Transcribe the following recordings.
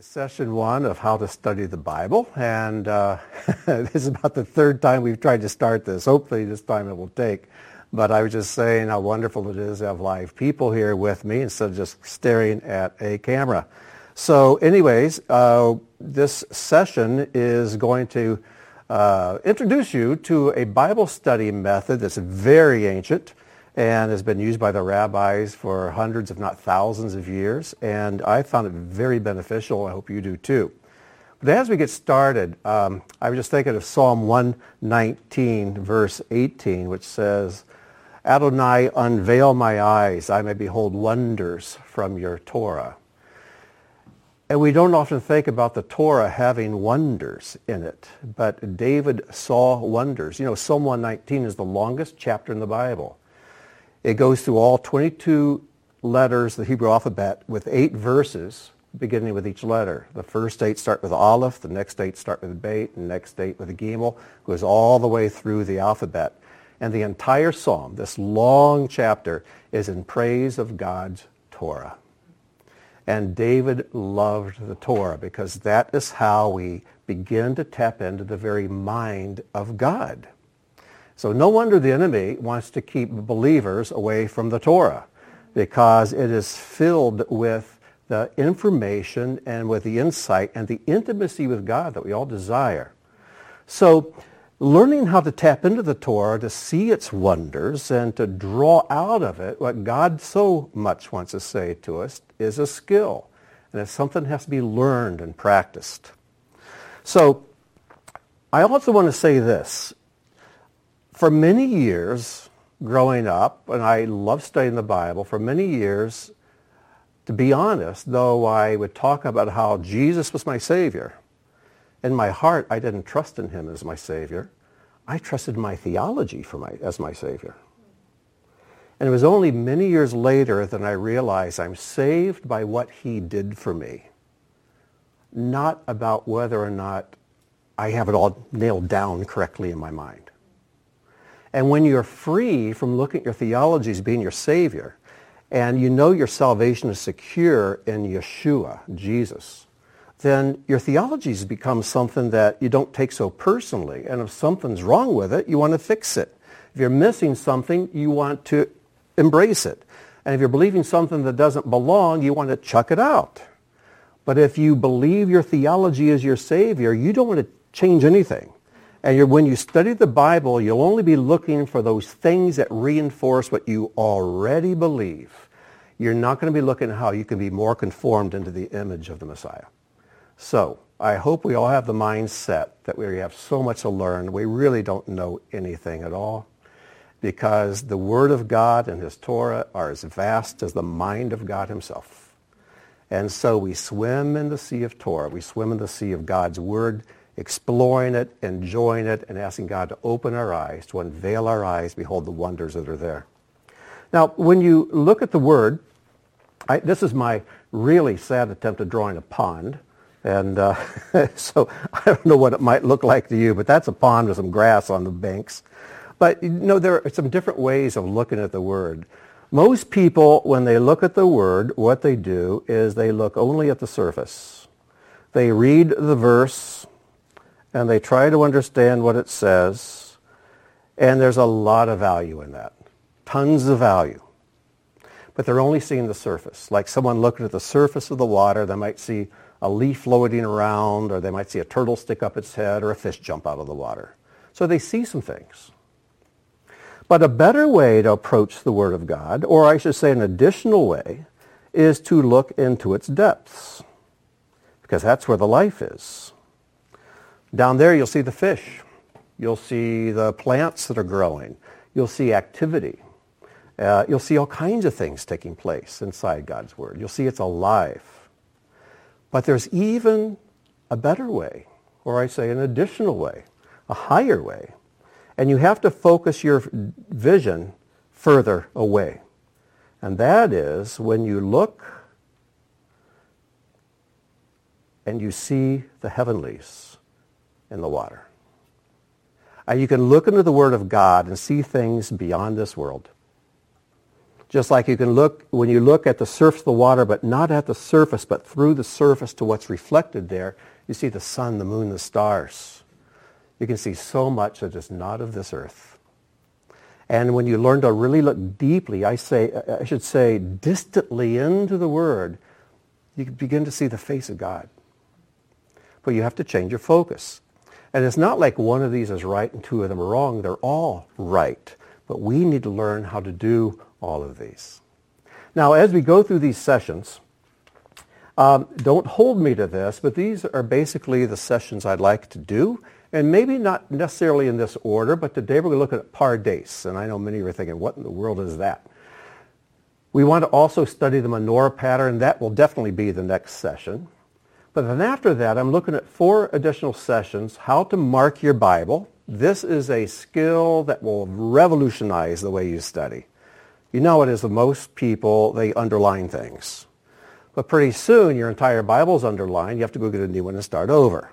Session one of how to study the Bible, and uh, this is about the third time we've tried to start this. Hopefully this time it will take. But I was just saying how wonderful it is to have live people here with me instead of just staring at a camera. So anyways, uh, this session is going to uh, introduce you to a Bible study method that's very ancient and has been used by the rabbis for hundreds, if not thousands of years. And I found it very beneficial. I hope you do too. But as we get started, um, I was just thinking of Psalm 119, verse 18, which says, Adonai, unveil my eyes, I may behold wonders from your Torah. And we don't often think about the Torah having wonders in it, but David saw wonders. You know, Psalm 119 is the longest chapter in the Bible. It goes through all 22 letters of the Hebrew alphabet with eight verses beginning with each letter. The first eight start with Aleph, the next eight start with Beit, and the next eight with Gimel. goes all the way through the alphabet. And the entire psalm, this long chapter, is in praise of God's Torah. And David loved the Torah because that is how we begin to tap into the very mind of God. So no wonder the enemy wants to keep believers away from the Torah because it is filled with the information and with the insight and the intimacy with God that we all desire. So learning how to tap into the Torah to see its wonders and to draw out of it what God so much wants to say to us is a skill. And it's something that has to be learned and practiced. So I also want to say this for many years growing up, and I love studying the Bible, for many years, to be honest, though I would talk about how Jesus was my Savior, in my heart I didn't trust in him as my Savior. I trusted my theology for my, as my Savior. And it was only many years later that I realized I'm saved by what he did for me, not about whether or not I have it all nailed down correctly in my mind. And when you're free from looking at your theology as being your Savior, and you know your salvation is secure in Yeshua, Jesus, then your theology has become something that you don't take so personally. And if something's wrong with it, you want to fix it. If you're missing something, you want to embrace it. And if you're believing something that doesn't belong, you want to chuck it out. But if you believe your theology is your Savior, you don't want to change anything. And when you study the Bible, you'll only be looking for those things that reinforce what you already believe. You're not going to be looking at how you can be more conformed into the image of the Messiah. So I hope we all have the mindset that we have so much to learn. We really don't know anything at all because the Word of God and His Torah are as vast as the mind of God Himself. And so we swim in the sea of Torah. We swim in the sea of God's Word exploring it, enjoying it, and asking God to open our eyes, to unveil our eyes, behold the wonders that are there. Now, when you look at the word, I, this is my really sad attempt at drawing a pond. And uh, so I don't know what it might look like to you, but that's a pond with some grass on the banks. But you know, there are some different ways of looking at the word. Most people, when they look at the word, what they do is they look only at the surface. They read the verse, and they try to understand what it says. And there's a lot of value in that, tons of value. But they're only seeing the surface. Like someone looking at the surface of the water, they might see a leaf floating around, or they might see a turtle stick up its head, or a fish jump out of the water. So they see some things. But a better way to approach the Word of God, or I should say an additional way, is to look into its depths, because that's where the life is. Down there you'll see the fish. You'll see the plants that are growing. You'll see activity. Uh, you'll see all kinds of things taking place inside God's Word. You'll see it's alive. But there's even a better way, or I say an additional way, a higher way. And you have to focus your vision further away. And that is when you look and you see the heavenlies in the water. And you can look into the Word of God and see things beyond this world. Just like you can look, when you look at the surface of the water, but not at the surface, but through the surface to what's reflected there, you see the sun, the moon, the stars. You can see so much that is not of this earth. And when you learn to really look deeply, I say, uh, I should say, distantly into the Word, you begin to see the face of God. But you have to change your focus. And it's not like one of these is right and two of them are wrong. They're all right. But we need to learn how to do all of these. Now, as we go through these sessions, um, don't hold me to this, but these are basically the sessions I'd like to do. And maybe not necessarily in this order, but today we're going to look at pardes. And I know many of you are thinking, what in the world is that? We want to also study the menorah pattern. That will definitely be the next session. But then after that, I'm looking at four additional sessions, how to mark your Bible. This is a skill that will revolutionize the way you study. You know it is with most people, they underline things. But pretty soon your entire Bible is underlined. You have to go get a new one and start over.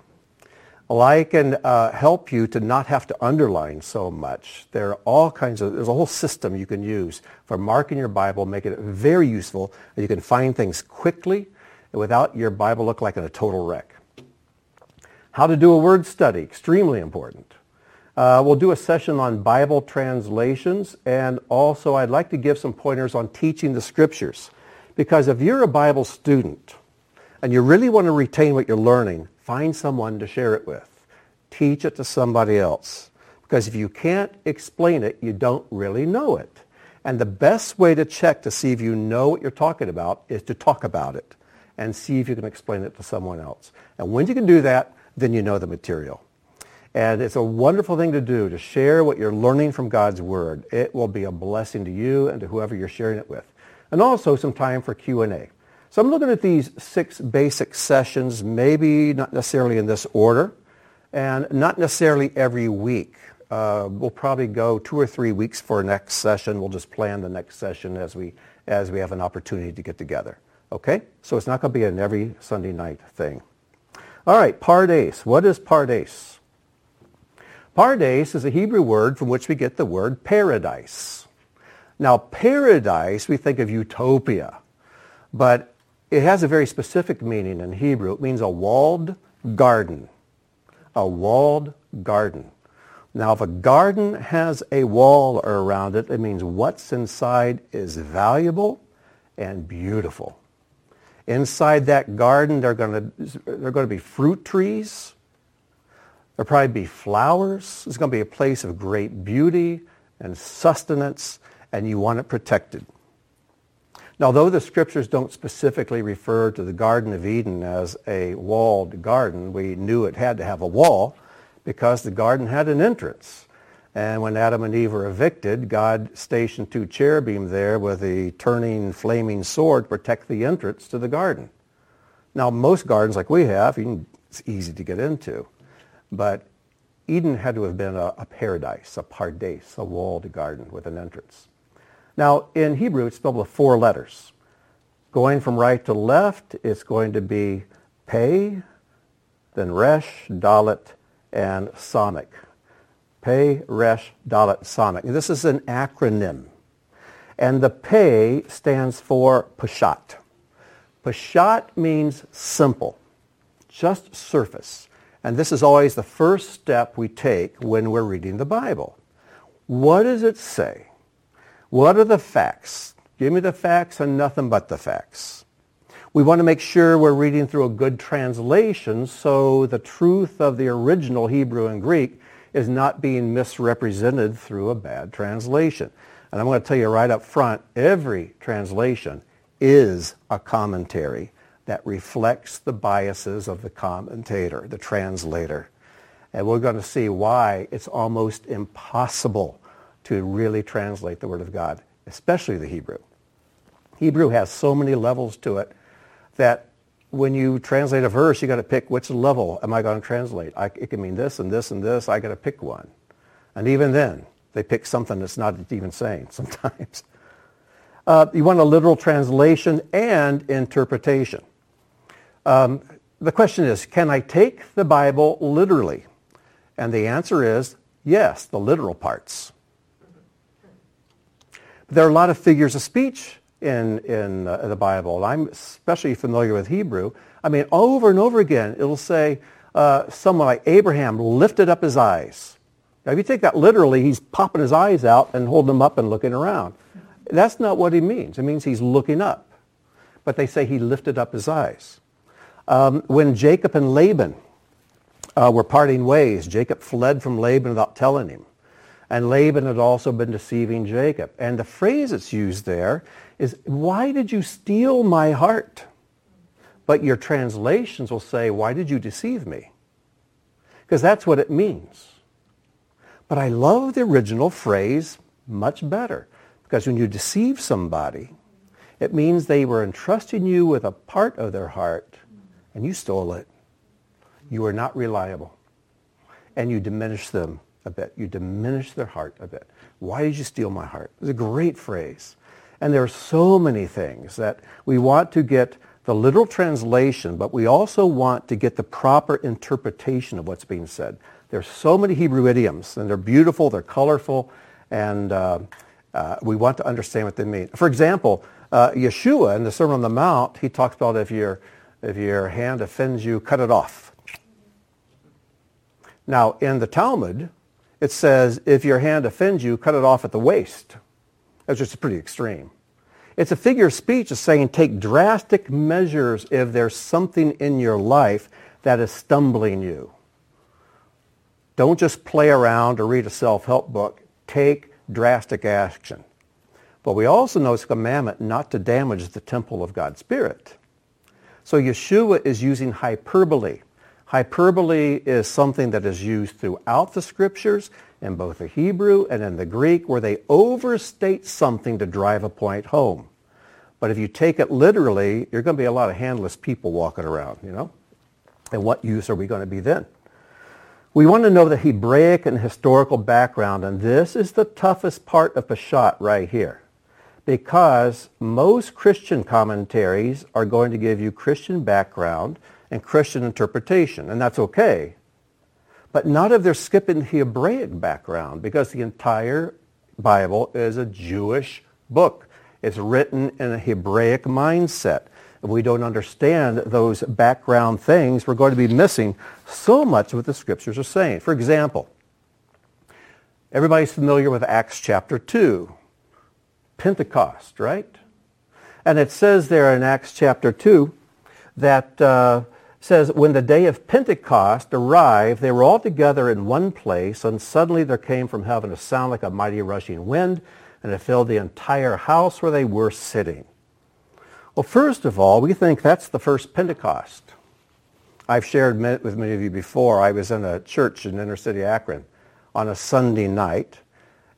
Well, I can uh, help you to not have to underline so much. There are all kinds of, there's a whole system you can use for marking your Bible, making it very useful. And you can find things quickly without your Bible look like a total wreck. How to do a word study, extremely important. Uh, we'll do a session on Bible translations, and also I'd like to give some pointers on teaching the scriptures. Because if you're a Bible student and you really want to retain what you're learning, find someone to share it with. Teach it to somebody else. Because if you can't explain it, you don't really know it. And the best way to check to see if you know what you're talking about is to talk about it and see if you can explain it to someone else. And when you can do that, then you know the material. And it's a wonderful thing to do, to share what you're learning from God's Word. It will be a blessing to you and to whoever you're sharing it with. And also some time for Q&A. So I'm looking at these six basic sessions, maybe not necessarily in this order, and not necessarily every week. Uh, we'll probably go two or three weeks for next session. We'll just plan the next session as we, as we have an opportunity to get together. Okay? So it's not going to be an every Sunday night thing. All right, pardes. What is pardes? Pardes is a Hebrew word from which we get the word paradise. Now, paradise, we think of utopia, but it has a very specific meaning in Hebrew. It means a walled garden. A walled garden. Now, if a garden has a wall around it, it means what's inside is valuable and beautiful. Inside that garden, there are going to, there are going to be fruit trees. There'll probably be flowers. It's going to be a place of great beauty and sustenance, and you want it protected. Now, though the scriptures don't specifically refer to the Garden of Eden as a walled garden, we knew it had to have a wall because the garden had an entrance. And when Adam and Eve were evicted, God stationed two cherubim there with a turning flaming sword to protect the entrance to the garden. Now, most gardens like we have, it's easy to get into. But Eden had to have been a, a paradise, a pardes, a walled garden with an entrance. Now, in Hebrew, it's spelled with four letters. Going from right to left, it's going to be Pei, then Resh, Dalet, and Samech. Pei, Resh, Dalet, Samech. This is an acronym. And the Pei stands for Peshat. Peshat means simple, just surface. And this is always the first step we take when we're reading the Bible. What does it say? What are the facts? Give me the facts and nothing but the facts. We want to make sure we're reading through a good translation so the truth of the original Hebrew and Greek is not being misrepresented through a bad translation. And I'm going to tell you right up front, every translation is a commentary that reflects the biases of the commentator, the translator. And we're going to see why it's almost impossible to really translate the Word of God, especially the Hebrew. Hebrew has so many levels to it that when you translate a verse, you got to pick which level am I going to translate. I, it can mean this and this and this. I got to pick one. And even then, they pick something that's not even saying sometimes. Uh, you want a literal translation and interpretation. Um, the question is, can I take the Bible literally? And the answer is yes, the literal parts. there are a lot of figures of speech in, in uh, the Bible. I'm especially familiar with Hebrew. I mean, over and over again, it'll say uh, someone like Abraham lifted up his eyes. Now, if you take that literally, he's popping his eyes out and holding them up and looking around. That's not what he means. It means he's looking up. But they say he lifted up his eyes. Um, when Jacob and Laban uh, were parting ways, Jacob fled from Laban without telling him. And Laban had also been deceiving Jacob. And the phrase that's used there is, why did you steal my heart? But your translations will say, why did you deceive me? Because that's what it means. But I love the original phrase much better. Because when you deceive somebody, it means they were entrusting you with a part of their heart and you stole it. You are not reliable. And you diminish them a bit. You diminish their heart a bit. Why did you steal my heart? It's a great phrase. And there are so many things that we want to get the literal translation, but we also want to get the proper interpretation of what's being said. There's so many Hebrew idioms, and they're beautiful, they're colorful, and uh, uh, we want to understand what they mean. For example, uh, Yeshua in the Sermon on the Mount, he talks about if your, if your hand offends you, cut it off. Now, in the Talmud, it says, if your hand offends you, cut it off at the waist. That's just pretty extreme. It's a figure of speech of saying take drastic measures if there's something in your life that is stumbling you. Don't just play around or read a self-help book. Take drastic action. But we also know it's a commandment not to damage the temple of God's Spirit. So Yeshua is using hyperbole. Hyperbole is something that is used throughout the scriptures in both the Hebrew and in the Greek where they overstate something to drive a point home. But if you take it literally, you're going to be a lot of handless people walking around, you know? And what use are we going to be then? We want to know the Hebraic and historical background, and this is the toughest part of Peshat right here. Because most Christian commentaries are going to give you Christian background and Christian interpretation, and that's okay. But not if they're skipping the Hebraic background, because the entire Bible is a Jewish book. It's written in a Hebraic mindset. If we don't understand those background things, we're going to be missing so much of what the scriptures are saying. For example, everybody's familiar with Acts chapter 2, Pentecost, right? And it says there in Acts chapter 2 that uh, says, when the day of Pentecost arrived, they were all together in one place, and suddenly there came from heaven a sound like a mighty rushing wind, and it filled the entire house where they were sitting. Well, first of all, we think that's the first Pentecost. I've shared with many of you before. I was in a church in inner city Akron on a Sunday night,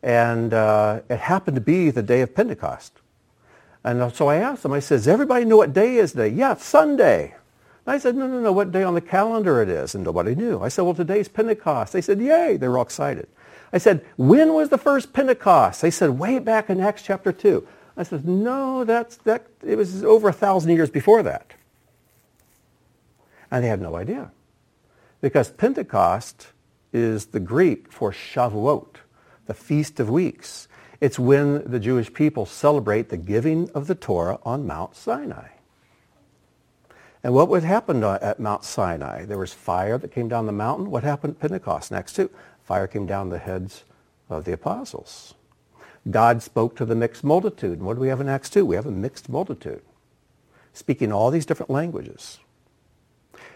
and uh, it happened to be the day of Pentecost. And so I asked them, I said, does everybody know what day is today? Yeah, Sunday. I said, no, no, no, what day on the calendar it is? And nobody knew. I said, well, today's Pentecost. They said, yay. They were all excited. I said, when was the first Pentecost? They said, way back in Acts chapter 2. I said, no, that's, that, it was over a thousand years before that. And they had no idea. Because Pentecost is the Greek for Shavuot, the Feast of Weeks. It's when the Jewish people celebrate the giving of the Torah on Mount Sinai. And what would happen uh, at Mount Sinai? There was fire that came down the mountain. What happened at Pentecost next to? Fire came down the heads of the apostles. God spoke to the mixed multitude. And what do we have in Acts 2? We have a mixed multitude speaking all these different languages.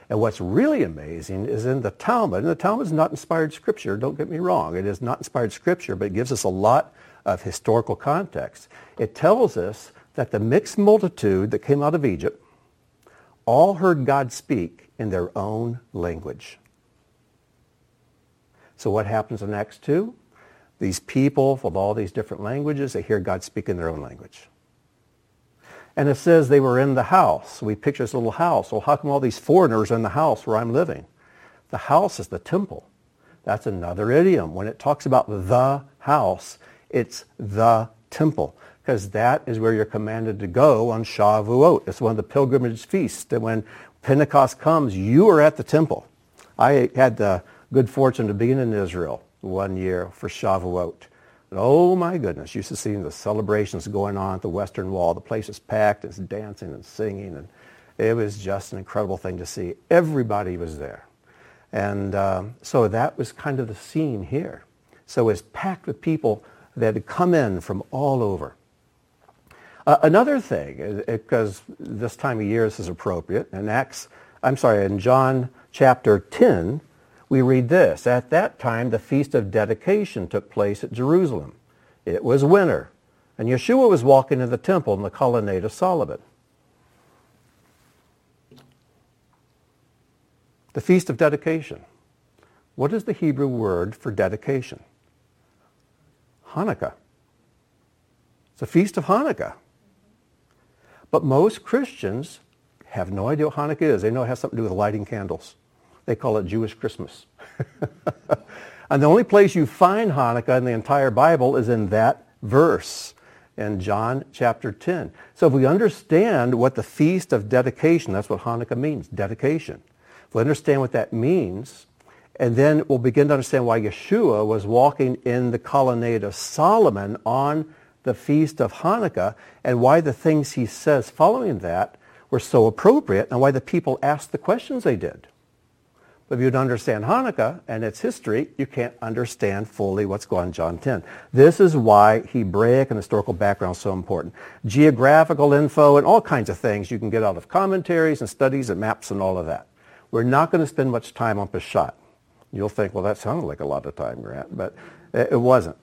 And what's really amazing is in the Talmud, and the Talmud is not inspired scripture, don't get me wrong. It is not inspired scripture, but it gives us a lot of historical context. It tells us that the mixed multitude that came out of Egypt all heard God speak in their own language. So what happens in Acts 2? These people of all these different languages, they hear God speak in their own language. And it says they were in the house. We picture this little house. Well, how come all these foreigners are in the house where I'm living? The house is the temple. That's another idiom. When it talks about the house, it's the temple because that is where you're commanded to go on Shavuot. It's one of the pilgrimage feasts. And when Pentecost comes, you are at the temple. I had the good fortune of being in Israel one year for Shavuot. Oh my goodness, you should see the celebrations going on at the Western Wall. The place is packed, it's dancing and singing, and it was just an incredible thing to see. Everybody was there. And um, so that was kind of the scene here. So it was packed with people that had come in from all over. Uh, another thing, because this time of year this is appropriate, in Acts, I'm sorry, in John chapter 10, we read this. At that time, the feast of dedication took place at Jerusalem. It was winter, and Yeshua was walking in the temple in the colonnade of Solomon. The feast of dedication. What is the Hebrew word for dedication? Hanukkah. It's a feast of Hanukkah. But most Christians have no idea what Hanukkah is. They know it has something to do with lighting candles. They call it Jewish Christmas. and the only place you find Hanukkah in the entire Bible is in that verse in John chapter 10. So if we understand what the feast of dedication, that's what Hanukkah means, dedication. If we understand what that means, and then we'll begin to understand why Yeshua was walking in the colonnade of Solomon on the feast of Hanukkah and why the things he says following that were so appropriate and why the people asked the questions they did. But if you don't understand Hanukkah and its history, you can't understand fully what's going on in John 10. This is why Hebraic and historical background is so important. Geographical info and all kinds of things you can get out of commentaries and studies and maps and all of that. We're not going to spend much time on Peshat. You'll think, well, that sounded like a lot of time, Grant, but it wasn't.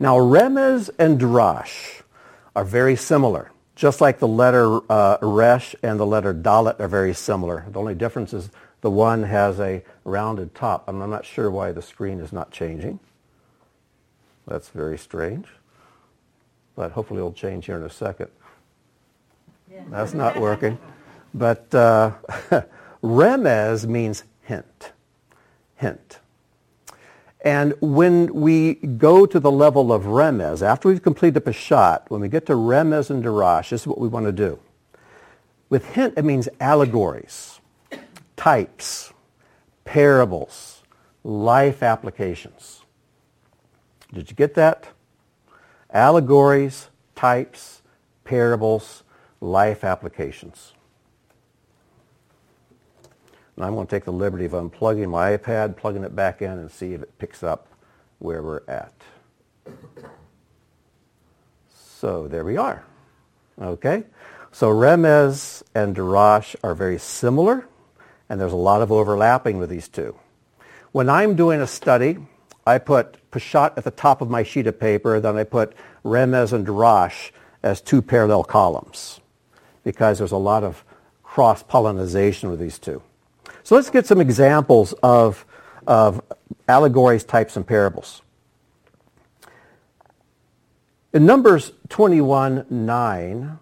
Now, Remez and Drash are very similar. Just like the letter uh, Resh and the letter Dalet are very similar. The only difference is the one has a rounded top. I'm not sure why the screen is not changing. That's very strange. But hopefully it'll change here in a second. Yeah. That's not working. But uh, Remez means hint hint. And when we go to the level of remez, after we've completed the Peshat, when we get to remez and darash, this is what we want to do. With hint, it means allegories, types, parables, life applications. Did you get that? Allegories, types, parables, life applications. And I'm going to take the liberty of unplugging my iPad, plugging it back in, and see if it picks up where we're at. So there we are. Okay? So Remez and Darash are very similar, and there's a lot of overlapping with these two. When I'm doing a study, I put Peshat at the top of my sheet of paper, then I put Remez and Darash as two parallel columns because there's a lot of cross-pollination with these two. So let's get some examples of, of allegories, types, and parables. In Numbers 21, 9,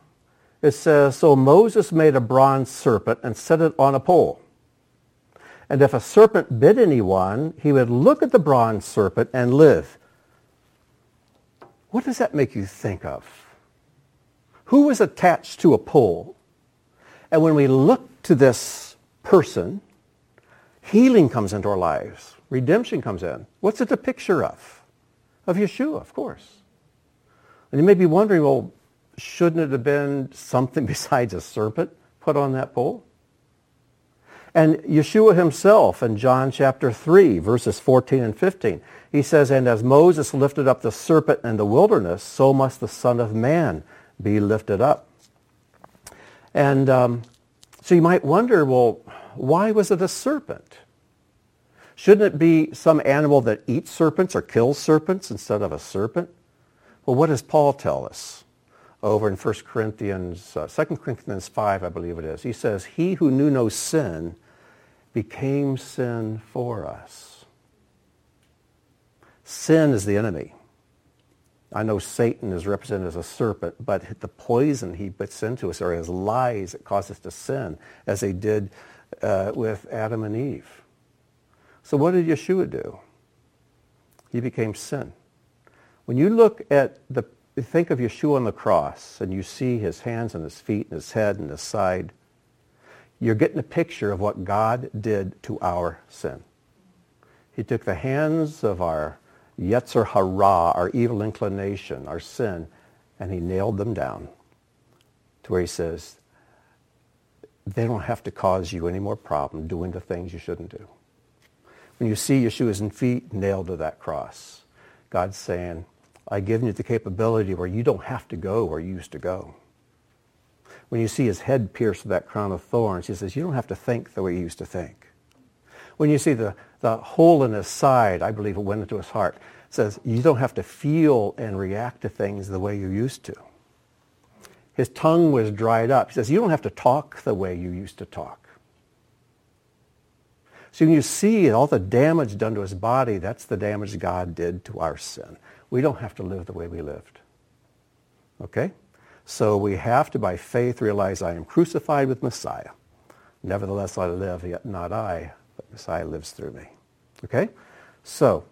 it says, So Moses made a bronze serpent and set it on a pole. And if a serpent bit anyone, he would look at the bronze serpent and live. What does that make you think of? Who was attached to a pole? And when we look to this person, Healing comes into our lives. Redemption comes in. What's it a picture of? Of Yeshua, of course. And you may be wondering, well, shouldn't it have been something besides a serpent put on that pole? And Yeshua himself in John chapter 3, verses 14 and 15, he says, And as Moses lifted up the serpent in the wilderness, so must the Son of Man be lifted up. And um, so you might wonder, well, why was it a serpent? Shouldn't it be some animal that eats serpents or kills serpents instead of a serpent? Well, what does Paul tell us? Over in 1 Corinthians, uh, 2 Corinthians 5, I believe it is. He says, he who knew no sin became sin for us. Sin is the enemy. I know Satan is represented as a serpent, but the poison he puts into us are his lies that cause us to sin, as they did uh, with Adam and Eve. So what did Yeshua do? He became sin. When you look at the, think of Yeshua on the cross and you see his hands and his feet and his head and his side, you're getting a picture of what God did to our sin. He took the hands of our Yetzer Hara, our evil inclination, our sin, and he nailed them down to where he says, they don't have to cause you any more problem doing the things you shouldn't do. When you see Yeshua's feet nailed to that cross, God's saying, I've given you the capability where you don't have to go where you used to go. When you see his head pierced with that crown of thorns, he says, you don't have to think the way you used to think. When you see the, the hole in his side, I believe it went into his heart, says, you don't have to feel and react to things the way you used to. His tongue was dried up. He says, you don't have to talk the way you used to talk. So when you see all the damage done to his body, that's the damage God did to our sin. We don't have to live the way we lived. Okay? So we have to, by faith, realize I am crucified with Messiah. Nevertheless, I live, yet not I, but Messiah lives through me. Okay? So,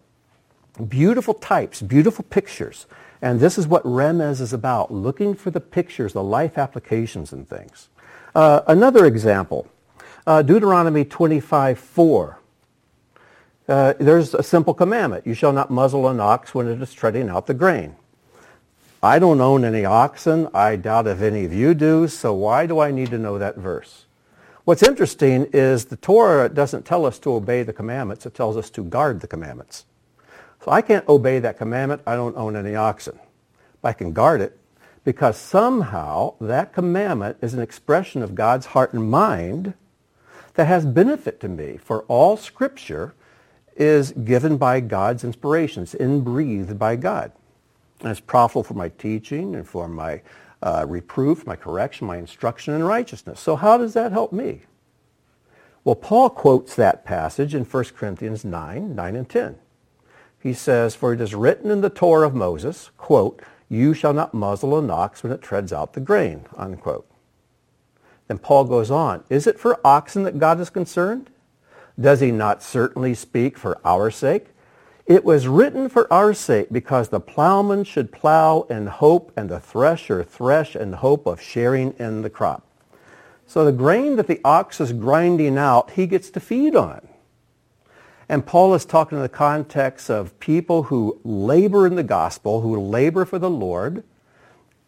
beautiful types, beautiful pictures. And this is what Remez is about, looking for the pictures, the life applications and things. Uh, another example, uh, Deuteronomy 25, 4. Uh, there's a simple commandment. You shall not muzzle an ox when it is treading out the grain. I don't own any oxen. I doubt if any of you do. So why do I need to know that verse? What's interesting is the Torah doesn't tell us to obey the commandments. It tells us to guard the commandments. So I can't obey that commandment. I don't own any oxen. But I can guard it because somehow that commandment is an expression of God's heart and mind that has benefit to me. For all scripture is given by God's inspiration. It's inbreathed by God. And it's profitable for my teaching and for my uh, reproof, my correction, my instruction in righteousness. So how does that help me? Well, Paul quotes that passage in 1 Corinthians 9, 9 and 10 he says, For it is written in the Torah of Moses, quote, You shall not muzzle an ox when it treads out the grain, unquote. Then Paul goes on, Is it for oxen that God is concerned? Does he not certainly speak for our sake? It was written for our sake because the plowman should plow in hope and the thresher thresh in hope of sharing in the crop. So the grain that the ox is grinding out, he gets to feed on. And Paul is talking in the context of people who labor in the gospel, who labor for the Lord.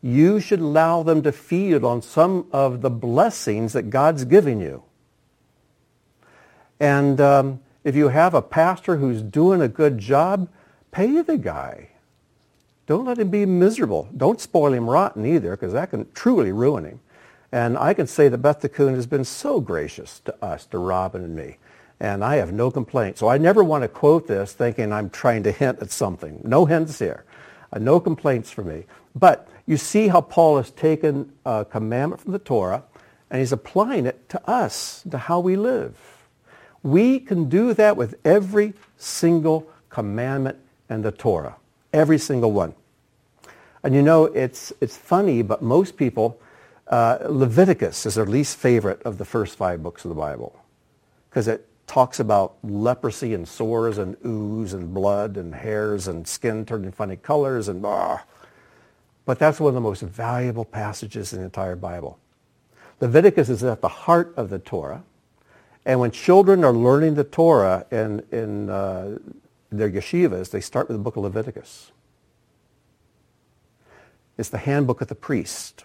You should allow them to feed on some of the blessings that God's giving you. And um, if you have a pastor who's doing a good job, pay the guy. Don't let him be miserable. Don't spoil him rotten either, because that can truly ruin him. And I can say that Beth Coon has been so gracious to us, to Robin and me and I have no complaint. So I never want to quote this thinking I'm trying to hint at something. No hints here. Uh, no complaints for me. But you see how Paul has taken a commandment from the Torah and he's applying it to us, to how we live. We can do that with every single commandment in the Torah. Every single one. And you know, it's, it's funny, but most people, uh, Leviticus is their least favorite of the first five books of the Bible because it talks about leprosy and sores and ooze and blood and hairs and skin turning funny colors and ah. But that's one of the most valuable passages in the entire Bible. Leviticus is at the heart of the Torah. And when children are learning the Torah in, in uh, their yeshivas, they start with the book of Leviticus. It's the handbook of the priest.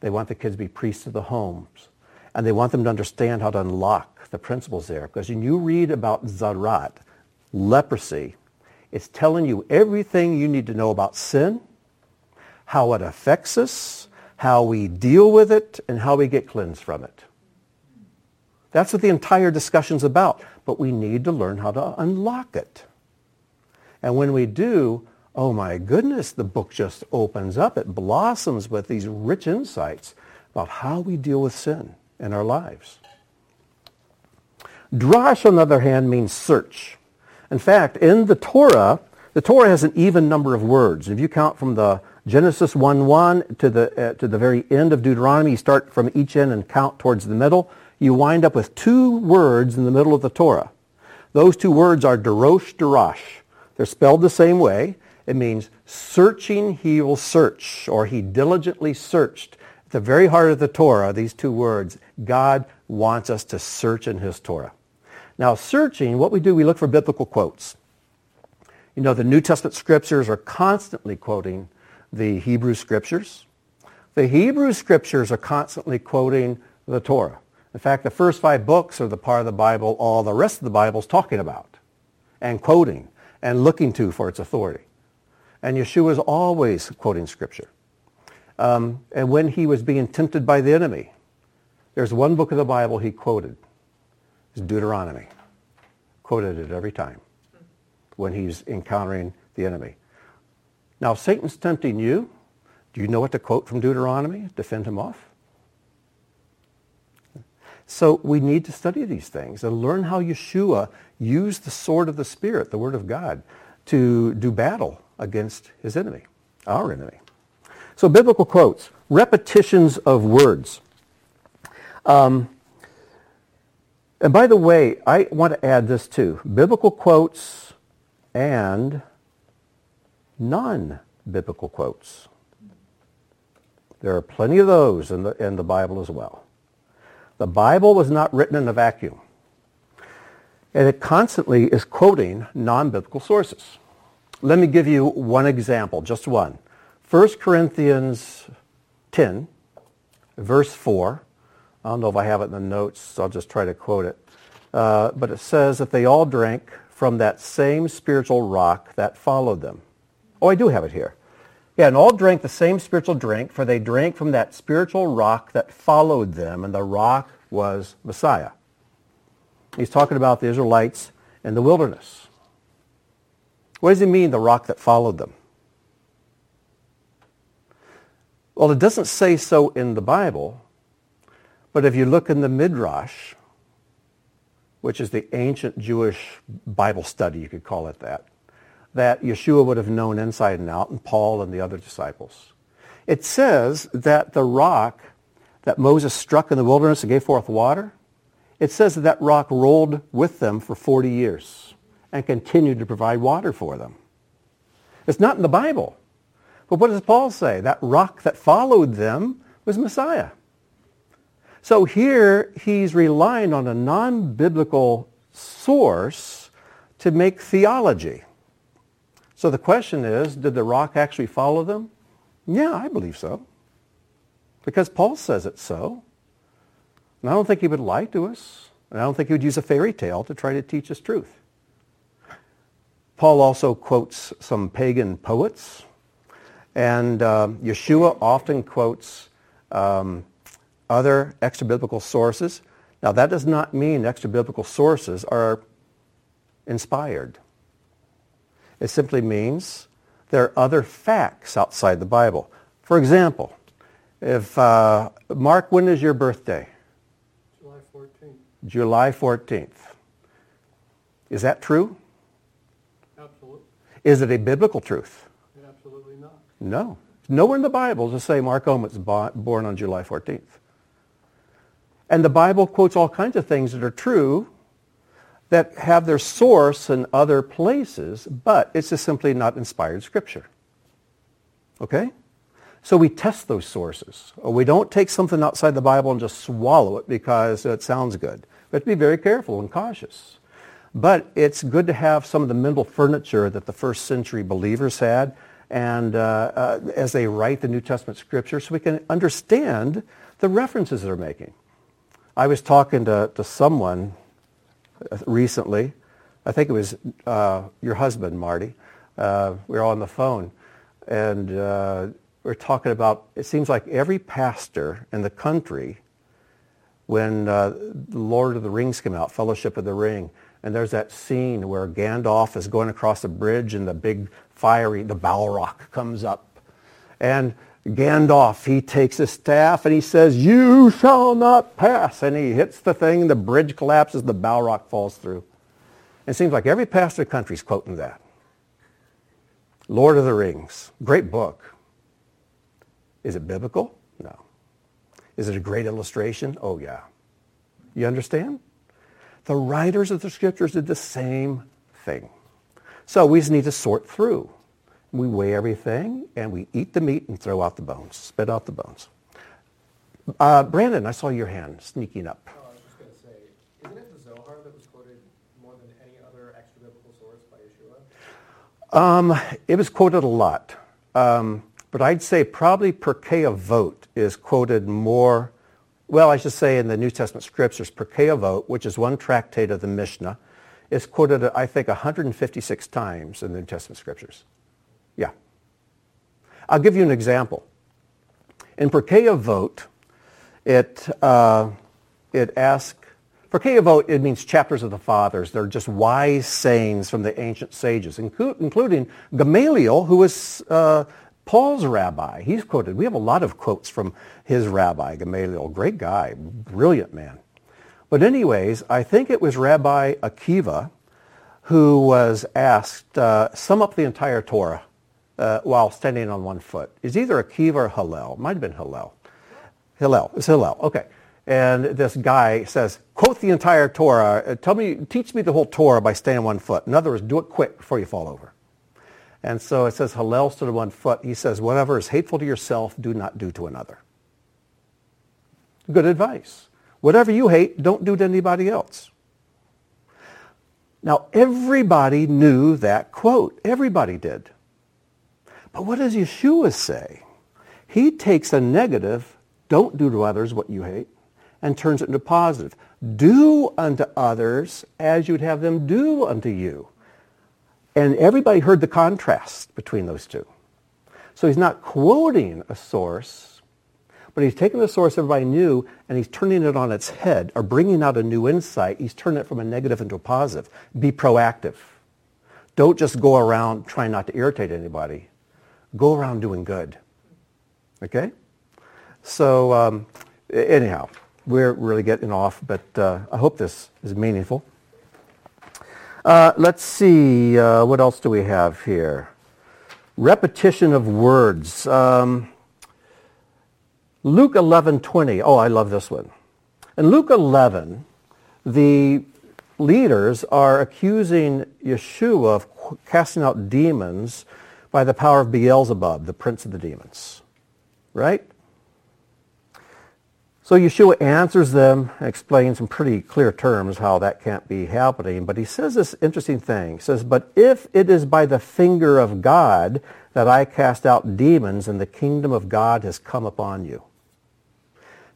They want the kids to be priests of the homes. And they want them to understand how to unlock the principles there. Because when you read about tzaraat, leprosy, it's telling you everything you need to know about sin, how it affects us, how we deal with it, and how we get cleansed from it. That's what the entire discussion's about. But we need to learn how to unlock it. And when we do, oh my goodness, the book just opens up. It blossoms with these rich insights about how we deal with sin in our lives. Drash, on the other hand, means search. In fact, in the Torah, the Torah has an even number of words. If you count from the Genesis 1-1 to the, uh, to the very end of Deuteronomy, you start from each end and count towards the middle, you wind up with two words in the middle of the Torah. Those two words are Derosh, Darash. They're spelled the same way. It means searching he will search, or he diligently searched. At the very heart of the Torah, these two words, God wants us to search in his Torah. Now, searching, what we do, we look for biblical quotes. You know, the New Testament scriptures are constantly quoting the Hebrew scriptures. The Hebrew scriptures are constantly quoting the Torah. In fact, the first five books are the part of the Bible all the rest of the Bible is talking about and quoting and looking to for its authority. And Yeshua is always quoting Scripture. Um, and when he was being tempted by the enemy, there's one book of the Bible he quoted. It's Deuteronomy. Quoted it every time when he's encountering the enemy. Now, Satan's tempting you, do you know what to quote from Deuteronomy to fend him off? So we need to study these things and learn how Yeshua used the sword of the Spirit, the Word of God, to do battle against his enemy, our enemy. So biblical quotes, repetitions of words. Um, and by the way, I want to add this too. Biblical quotes and non-biblical quotes. There are plenty of those in the, in the Bible as well. The Bible was not written in a vacuum. And it constantly is quoting non-biblical sources. Let me give you one example, just one. 1 Corinthians 10, verse 4. I don't know if I have it in the notes, so I'll just try to quote it. Uh, but it says that they all drank from that same spiritual rock that followed them. Oh, I do have it here. Yeah, and all drank the same spiritual drink, for they drank from that spiritual rock that followed them, and the rock was Messiah. He's talking about the Israelites in the wilderness. What does he mean, the rock that followed them? Well, it doesn't say so in the Bible, but if you look in the Midrash, which is the ancient Jewish Bible study, you could call it that, that Yeshua would have known inside and out, and Paul and the other disciples. It says that the rock that Moses struck in the wilderness and gave forth water, it says that that rock rolled with them for 40 years and continued to provide water for them. It's not in the Bible. But what does Paul say? That rock that followed them was Messiah. So here he's relying on a non-biblical source to make theology. So the question is, did the rock actually follow them? Yeah, I believe so. Because Paul says it so. And I don't think he would lie to us. And I don't think he would use a fairy tale to try to teach us truth. Paul also quotes some pagan poets. And uh, Yeshua often quotes um, other extra-biblical sources. Now, that does not mean extra-biblical sources are inspired. It simply means there are other facts outside the Bible. For example, if uh, Mark, when is your birthday? July 14th. July 14th. Is that true? Absolutely. Is it a biblical truth? Absolutely not. No. Nowhere in the Bible does it say Mark Ohm was born on July 14th. And the Bible quotes all kinds of things that are true that have their source in other places, but it's just simply not inspired scripture. Okay? So we test those sources. We don't take something outside the Bible and just swallow it because it sounds good. We have to be very careful and cautious. But it's good to have some of the mental furniture that the first century believers had and uh, uh, as they write the New Testament scripture so we can understand the references they're making. I was talking to, to someone recently. I think it was uh, your husband, Marty. Uh, we were on the phone, and uh, we are talking about. It seems like every pastor in the country, when uh, the Lord of the Rings came out, Fellowship of the Ring, and there's that scene where Gandalf is going across the bridge, and the big fiery, the Balrog comes up, and Gandalf, he takes his staff and he says, you shall not pass. And he hits the thing, the bridge collapses, the Balrog falls through. It seems like every pastor country is quoting that. Lord of the Rings, great book. Is it biblical? No. Is it a great illustration? Oh, yeah. You understand? The writers of the scriptures did the same thing. So we just need to sort through. We weigh everything, and we eat the meat and throw out the bones, spit out the bones. Uh, Brandon, I saw your hand sneaking up. Oh, I was just going to say, isn't it the Zohar that was quoted more than any other extra biblical source by Yeshua? Um, it was quoted a lot. Um, but I'd say probably Pirkei Avot is quoted more, well, I should say in the New Testament scriptures, Pirkei Avot, which is one tractate of the Mishnah, is quoted, I think, 156 times in the New Testament scriptures. Yeah. I'll give you an example. In Pirkei Avot, it, uh, it asks, Pirkei Avot, it means chapters of the fathers. They're just wise sayings from the ancient sages, including Gamaliel, who was uh, Paul's rabbi. He's quoted. We have a lot of quotes from his rabbi, Gamaliel. Great guy, brilliant man. But anyways, I think it was Rabbi Akiva who was asked, uh, sum up the entire Torah uh, while standing on one foot. Is either Akiva or Hillel. Might have been Hillel. Hillel. It's Hillel. Okay. And this guy says, quote the entire Torah. Uh, tell me, teach me the whole Torah by standing on one foot. In other words, do it quick before you fall over. And so it says Hillel stood on one foot. He says, whatever is hateful to yourself, do not do to another. Good advice. Whatever you hate, don't do to anybody else. Now, everybody knew that quote. Everybody did. But what does Yeshua say? He takes a negative, don't do to others what you hate, and turns it into positive. Do unto others as you'd have them do unto you. And everybody heard the contrast between those two. So he's not quoting a source, but he's taking the source everybody knew and he's turning it on its head or bringing out a new insight. He's turning it from a negative into a positive. Be proactive. Don't just go around trying not to irritate anybody. Go around doing good. Okay? So um, anyhow, we're really getting off, but uh, I hope this is meaningful. Uh, let's see, uh, what else do we have here? Repetition of words. Um, Luke 11:20. Oh, I love this one. In Luke 11, the leaders are accusing Yeshua of casting out demons by the power of Beelzebub, the prince of the demons. Right? So Yeshua answers them, and explains in pretty clear terms how that can't be happening. But he says this interesting thing. He says, but if it is by the finger of God that I cast out demons and the kingdom of God has come upon you.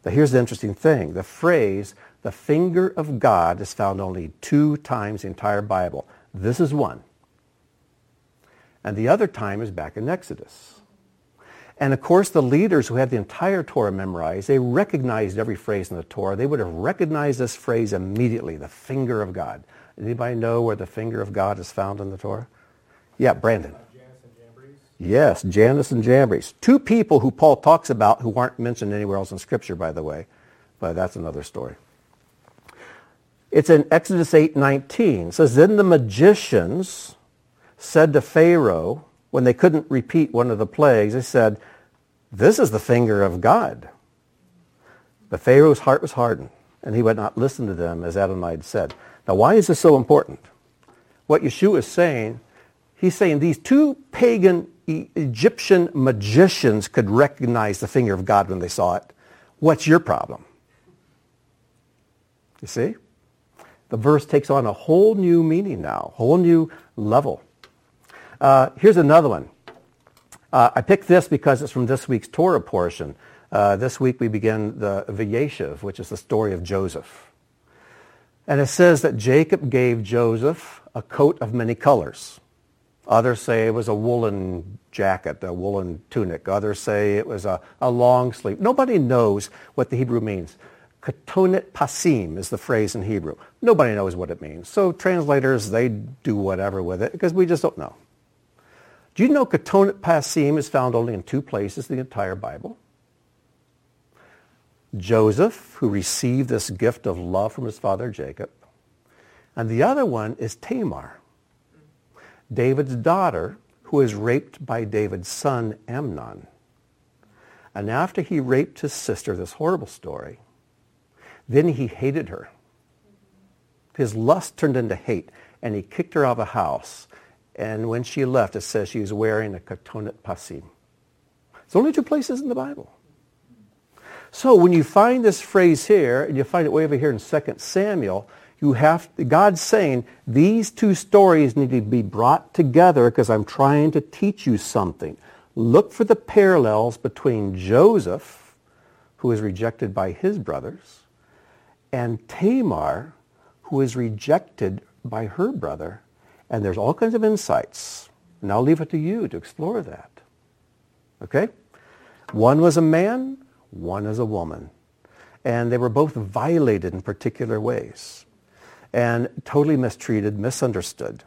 Now here's the interesting thing. The phrase, the finger of God, is found only two times in the entire Bible. This is one. And the other time is back in Exodus. And of course, the leaders who had the entire Torah memorized, they recognized every phrase in the Torah. They would have recognized this phrase immediately, the finger of God. Anybody know where the finger of God is found in the Torah? Yeah, Brandon. Jannes and Jambres. Yes, Jannes and Jambres. Two people who Paul talks about who aren't mentioned anywhere else in Scripture, by the way. But that's another story. It's in Exodus 8:19. It says, Then the magicians said to Pharaoh, when they couldn't repeat one of the plagues, they said, this is the finger of God. But Pharaoh's heart was hardened, and he would not listen to them, as Adonai had said. Now, why is this so important? What Yeshua is saying, he's saying these two pagan Egyptian magicians could recognize the finger of God when they saw it. What's your problem? You see? The verse takes on a whole new meaning now, whole new level. Uh, here's another one. Uh, I picked this because it's from this week's Torah portion. Uh, this week we begin the Vayeshev, which is the story of Joseph. And it says that Jacob gave Joseph a coat of many colors. Others say it was a woolen jacket, a woolen tunic. Others say it was a, a long sleeve. Nobody knows what the Hebrew means. Ketonet pasim is the phrase in Hebrew. Nobody knows what it means. So translators, they do whatever with it because we just don't know. Do you know Ketonet Pasim is found only in two places in the entire Bible? Joseph, who received this gift of love from his father Jacob. And the other one is Tamar, David's daughter, who is raped by David's son Amnon. And after he raped his sister, this horrible story, then he hated her. His lust turned into hate, and he kicked her out of a house and when she left, it says she was wearing a ketonet pasim. It's only two places in the Bible. So when you find this phrase here, and you find it way over here in 2 Samuel, You have, God's saying these two stories need to be brought together because I'm trying to teach you something. Look for the parallels between Joseph, who is rejected by his brothers, and Tamar, who is rejected by her brother. And there's all kinds of insights. And I'll leave it to you to explore that. Okay? One was a man, one is a woman. And they were both violated in particular ways and totally mistreated, misunderstood.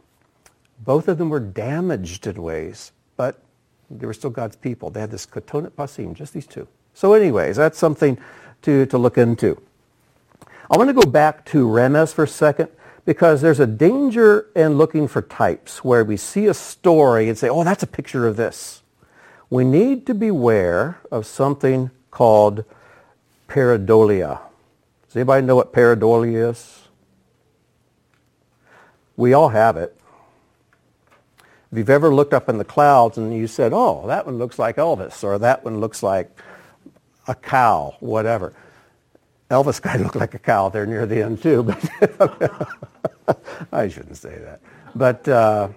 Both of them were damaged in ways, but they were still God's people. They had this ketonot pasim, just these two. So anyways, that's something to, to look into. I want to go back to Remez for a second because there's a danger in looking for types where we see a story and say, oh, that's a picture of this. We need to beware of something called pareidolia. Does anybody know what pareidolia is? We all have it. If you've ever looked up in the clouds and you said, oh, that one looks like Elvis, or that one looks like a cow, whatever. Elvis guy looked like a cow there near the end too, but I shouldn't say that. But uh,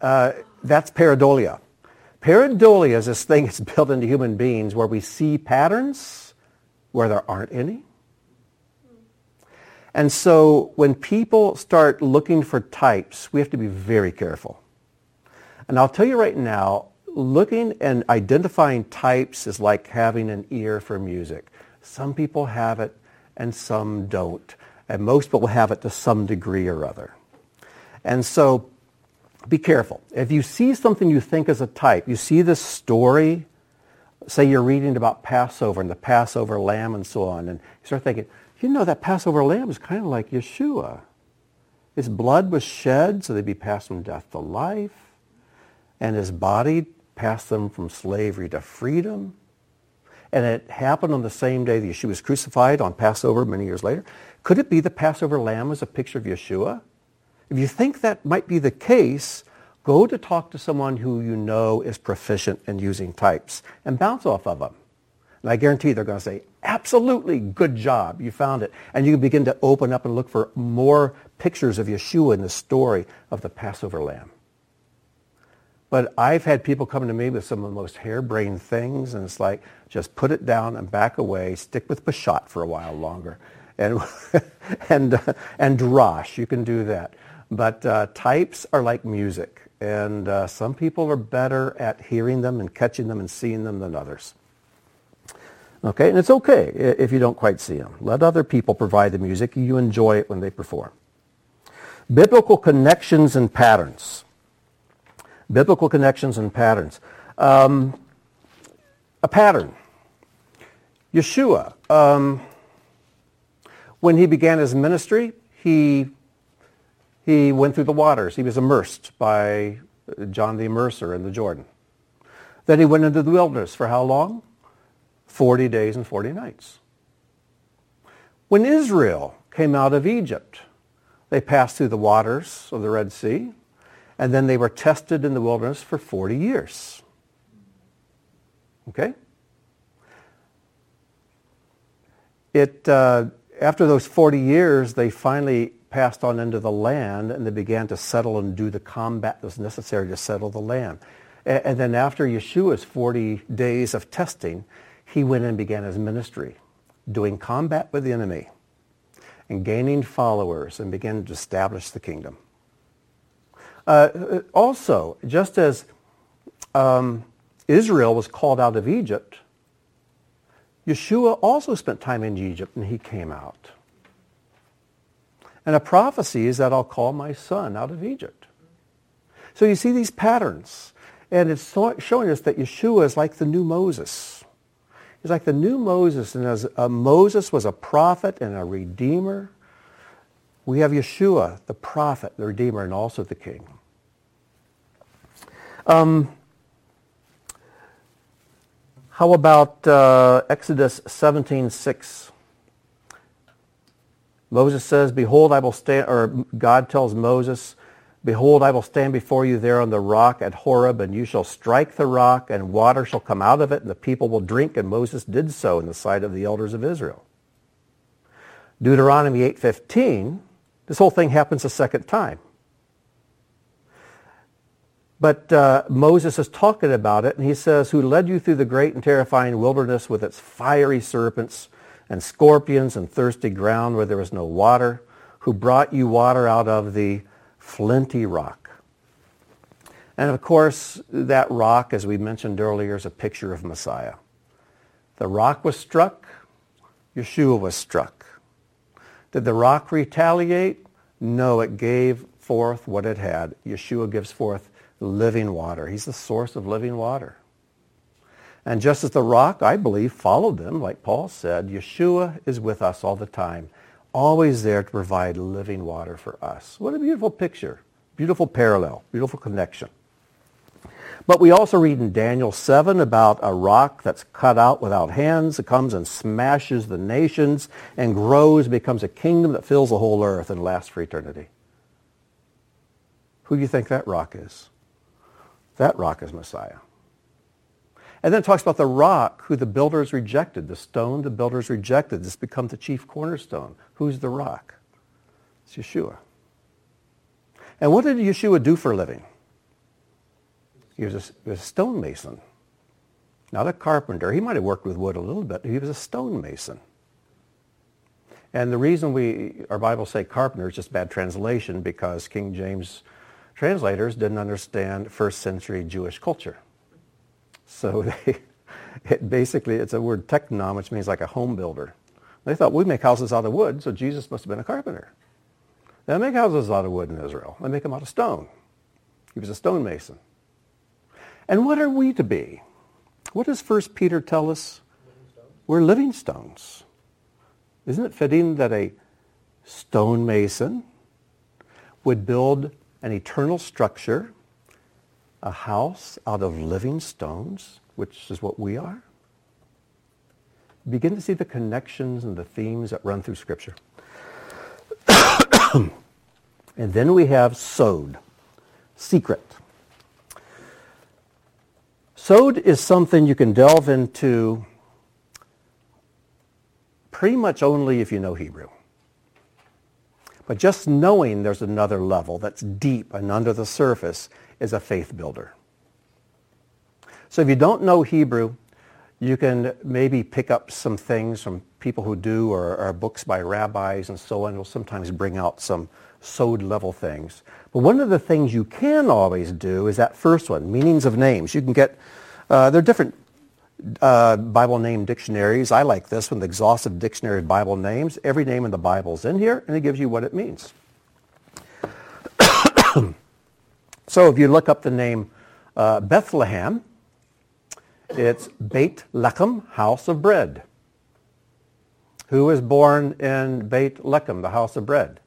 uh, that's pareidolia. Pareidolia is this thing that's built into human beings where we see patterns where there aren't any. And so when people start looking for types, we have to be very careful. And I'll tell you right now, looking and identifying types is like having an ear for music. Some people have it and some don't. And most people have it to some degree or other. And so be careful. If you see something you think is a type, you see this story, say you're reading about Passover and the Passover lamb and so on, and you start thinking, you know, that Passover lamb is kind of like Yeshua. His blood was shed so they'd be passed from death to life, and his body passed them from slavery to freedom. And it happened on the same day that Yeshua was crucified on Passover many years later. Could it be the Passover lamb was a picture of Yeshua? If you think that might be the case, go to talk to someone who you know is proficient in using types and bounce off of them. And I guarantee they're going to say, absolutely, good job, you found it. And you can begin to open up and look for more pictures of Yeshua in the story of the Passover lamb. But I've had people come to me with some of the most harebrained things, and it's like, just put it down and back away, stick with Peshat for a while longer. And, and, uh, and Drosh, you can do that. But uh, types are like music, and uh, some people are better at hearing them and catching them and seeing them than others. Okay, and it's okay if you don't quite see them. Let other people provide the music. You enjoy it when they perform. Biblical connections and patterns. Biblical connections and patterns. Um, a pattern. Yeshua, um, when he began his ministry, he he went through the waters. He was immersed by John the Immerser in the Jordan. Then he went into the wilderness for how long? 40 days and 40 nights. When Israel came out of Egypt, they passed through the waters of the Red Sea, and then they were tested in the wilderness for 40 years. Okay? It, uh, after those 40 years, they finally passed on into the land and they began to settle and do the combat that was necessary to settle the land. And then after Yeshua's 40 days of testing, he went and began his ministry, doing combat with the enemy and gaining followers and began to establish the kingdom. Uh, also, just as um, Israel was called out of Egypt, Yeshua also spent time in Egypt and he came out. And a prophecy is that I'll call my son out of Egypt. So you see these patterns. And it's showing us that Yeshua is like the new Moses. He's like the new Moses. And as Moses was a prophet and a redeemer, we have Yeshua, the prophet, the redeemer, and also the king. Um, how about uh, Exodus 17:6? Moses says, Behold, I will stand, or God tells Moses, Behold, I will stand before you there on the rock at Horeb, and you shall strike the rock, and water shall come out of it, and the people will drink. And Moses did so in the sight of the elders of Israel. Deuteronomy 8.15, this whole thing happens a second time. But uh, Moses is talking about it, and he says, who led you through the great and terrifying wilderness with its fiery serpents and scorpions and thirsty ground where there was no water, who brought you water out of the flinty rock. And of course, that rock, as we mentioned earlier, is a picture of Messiah. The rock was struck, Yeshua was struck. Did the rock retaliate? No, it gave forth what it had. Yeshua gives forth living water. He's the source of living water. And just as the rock, I believe, followed them, like Paul said, Yeshua is with us all the time, always there to provide living water for us. What a beautiful picture. Beautiful parallel, beautiful connection. But we also read in Daniel 7 about a rock that's cut out without hands. It comes and smashes the nations and grows, becomes a kingdom that fills the whole earth and lasts for eternity. Who do you think that rock is? That rock is Messiah. And then it talks about the rock who the builders rejected, the stone the builders rejected. This becomes the chief cornerstone. Who's the rock? It's Yeshua. And what did Yeshua do for a living? He was a, he was a stonemason, not a carpenter. He might have worked with wood a little bit. He was a stonemason. And the reason we, our Bibles say carpenter is just bad translation because King James translators didn't understand first century Jewish culture. So they, it basically, it's a word tekton, which means like a home builder. They thought, we make houses out of wood, so Jesus must have been a carpenter. They don't make houses out of wood in Israel. They make them out of stone. He was a stonemason. And what are we to be? What does 1 Peter tell us? We're living stones. Isn't it fitting that a stonemason would build an eternal structure, a house out of living stones, which is what we are? Begin to see the connections and the themes that run through Scripture. and then we have sod, secret. Sod is something you can delve into pretty much only if you know Hebrew. But just knowing there's another level that's deep and under the surface is a faith builder. So if you don't know Hebrew, you can maybe pick up some things from people who do or, or books by rabbis and so on. will sometimes bring out some sod level things. But one of the things you can always do is that first one, meanings of names. You can get, uh, there are different uh, Bible name dictionaries. I like this one, the exhaustive dictionary of Bible names. Every name in the Bible is in here, and it gives you what it means. so if you look up the name uh, Bethlehem, it's Beit Lechem, house of bread. Who was born in Beit Lechem, the house of bread?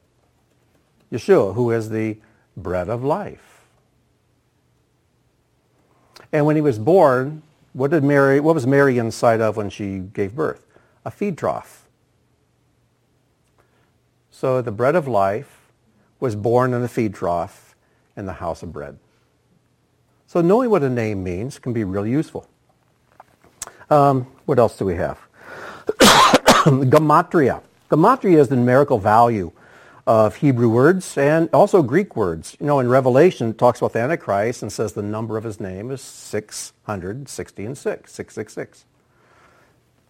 Yeshua, who is the bread of life. And when he was born, what did Mary, what was Mary inside of when she gave birth? A feed trough. So the bread of life was born in a feed trough in the house of bread. So knowing what a name means can be really useful. Um, what else do we have? Gematria. Gematria is the numerical value of Hebrew words and also Greek words. You know, in Revelation, it talks about the Antichrist and says the number of his name is 660 and 6, 666.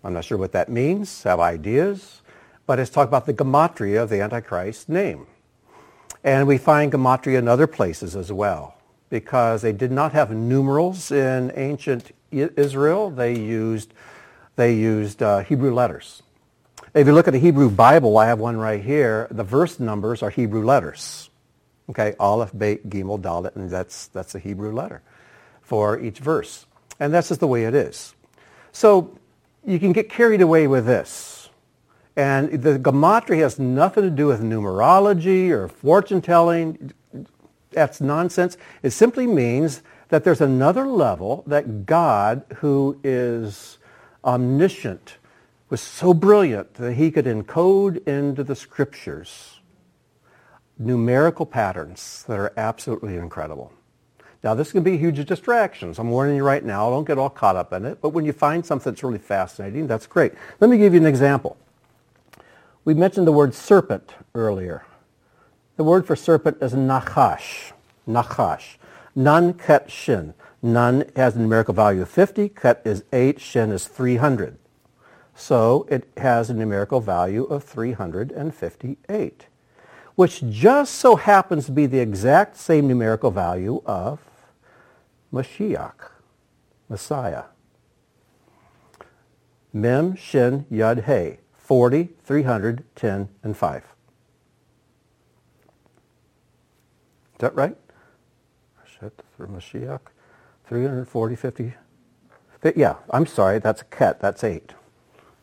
I'm not sure what that means, have ideas, but it's talk about the gematria of the Antichrist name. And we find gematria in other places as well because they did not have numerals in ancient Israel. They used, they used uh, Hebrew letters. If you look at the Hebrew Bible, I have one right here. The verse numbers are Hebrew letters. Okay, Aleph, Beit, Gimel, Dalet, and that's, that's a Hebrew letter for each verse. And that's just the way it is. So you can get carried away with this. And the gematria has nothing to do with numerology or fortune telling. That's nonsense. It simply means that there's another level that God, who is omniscient, was so brilliant that he could encode into the scriptures numerical patterns that are absolutely incredible. Now, this can be a huge distractions. I'm warning you right now. Don't get all caught up in it. But when you find something that's really fascinating, that's great. Let me give you an example. We mentioned the word serpent earlier. The word for serpent is nachash. Nachash. Nun ket shin. Nun has a numerical value of 50. Ket is 8. Shin is 300. So it has a numerical value of 358, which just so happens to be the exact same numerical value of Mashiach, Messiah. Mem, Shin, Yud, He. 40, 300, 10, and 5. Is that right? I said for Mashiach. 340, 50. Yeah, I'm sorry, that's a ket, that's 8.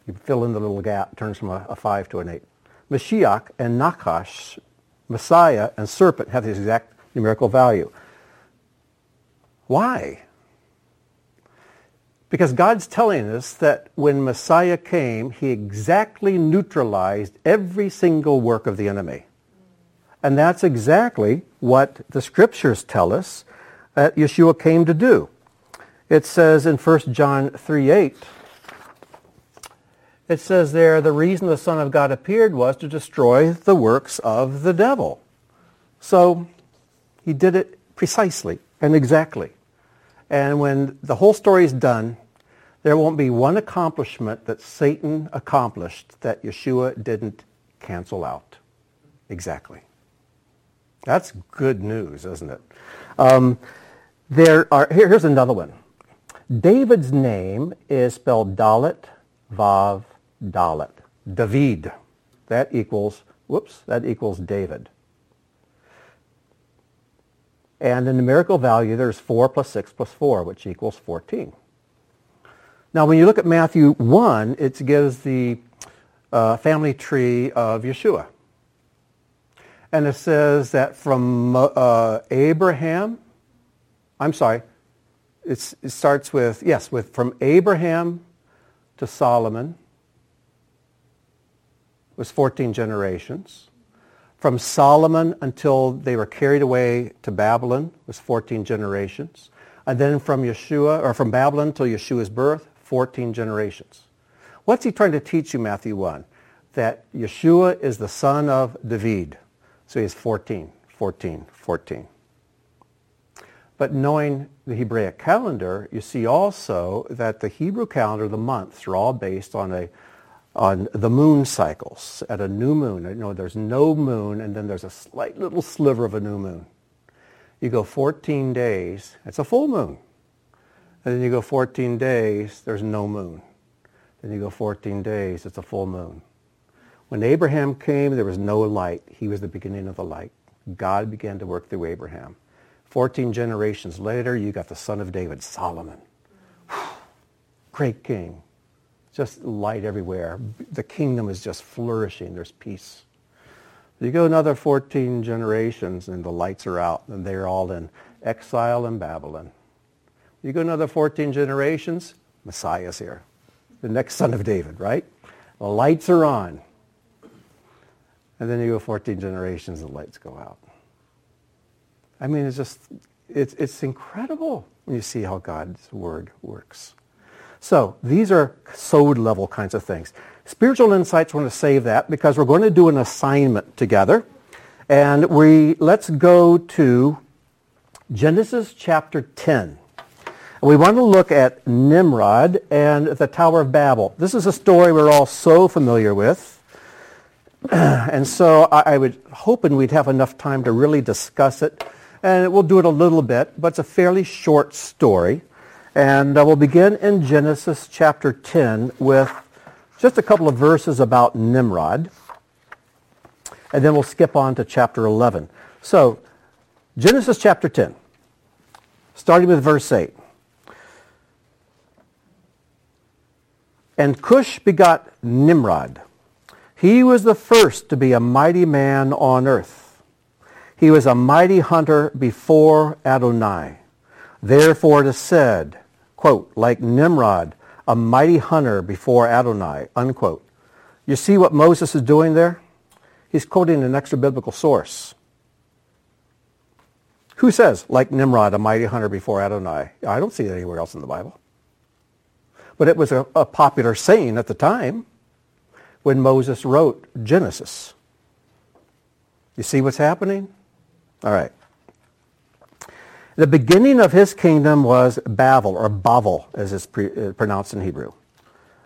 You fill in the little gap, turns from a, a 5 to an 8. Mashiach and Nakash, Messiah and serpent have the exact numerical value. Why? Because God's telling us that when Messiah came, he exactly neutralized every single work of the enemy. And that's exactly what the scriptures tell us that Yeshua came to do. It says in 1 John 3, 8, it says there, the reason the Son of God appeared was to destroy the works of the devil. So he did it precisely and exactly. And when the whole story is done, there won't be one accomplishment that Satan accomplished that Yeshua didn't cancel out. Exactly. That's good news, isn't it? Um, there are, here, here's another one. David's name is spelled Dalet, Vav, Dalet. David. That equals, whoops, that equals David. And the numerical value, there's 4 plus 6 plus 4, which equals 14. Now, when you look at Matthew 1, it gives the uh, family tree of Yeshua. And it says that from uh, Abraham, I'm sorry, it starts with, yes, with from Abraham to Solomon was 14 generations. From Solomon until they were carried away to Babylon was 14 generations. And then from Yeshua, or from Babylon till Yeshua's birth, 14 generations. What's he trying to teach you, Matthew 1? That Yeshua is the son of David. So he's 14, 14, 14. But knowing the Hebraic calendar, you see also that the Hebrew calendar, the months, are all based on a on the moon cycles at a new moon. You know, there's no moon, and then there's a slight little sliver of a new moon. You go 14 days, it's a full moon. And then you go 14 days, there's no moon. Then you go 14 days, it's a full moon. When Abraham came, there was no light. He was the beginning of the light. God began to work through Abraham. 14 generations later, you got the son of David, Solomon. Great king just light everywhere. The kingdom is just flourishing. There's peace. You go another 14 generations and the lights are out and they're all in exile in Babylon. You go another 14 generations, Messiah's here. The next son of David, right? The lights are on. And then you go 14 generations, the lights go out. I mean, it's just, it's, it's incredible when you see how God's word works. So these are sod level kinds of things. Spiritual insights, we're going to save that because we're going to do an assignment together. And we let's go to Genesis chapter 10. We want to look at Nimrod and the Tower of Babel. This is a story we're all so familiar with. and so I, I would hoping we'd have enough time to really discuss it. And we'll do it a little bit, but it's a fairly short story. And uh, we'll begin in Genesis chapter 10 with just a couple of verses about Nimrod. And then we'll skip on to chapter 11. So, Genesis chapter 10, starting with verse 8. And Cush begot Nimrod. He was the first to be a mighty man on earth. He was a mighty hunter before Adonai. Therefore it is said, quote, like Nimrod, a mighty hunter before Adonai, unquote. You see what Moses is doing there? He's quoting an extra biblical source. Who says, like Nimrod, a mighty hunter before Adonai? I don't see it anywhere else in the Bible. But it was a, a popular saying at the time. when Moses wrote Genesis. You see what's happening? All right. The beginning of his kingdom was Babel, or Bavel, as it's pre- uh, pronounced in Hebrew.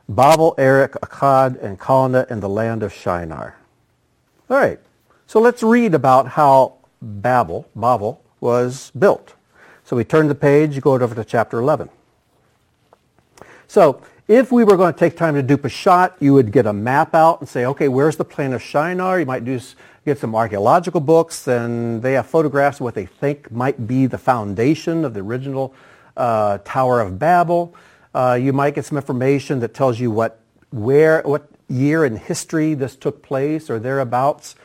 Babel, Erech, Akkad, and Calneh in the land of Shinar. All right. So let's read about how Babel, Babel was built. So we turn the page, go over to chapter 11. So if we were going to take time to do Peshat, you would get a map out and say, okay, where's the plain of Shinar? You might do get some archaeological books, and they have photographs of what they think might be the foundation of the original uh, Tower of Babel. Uh, you might get some information that tells you what, where, what year in history this took place or thereabouts.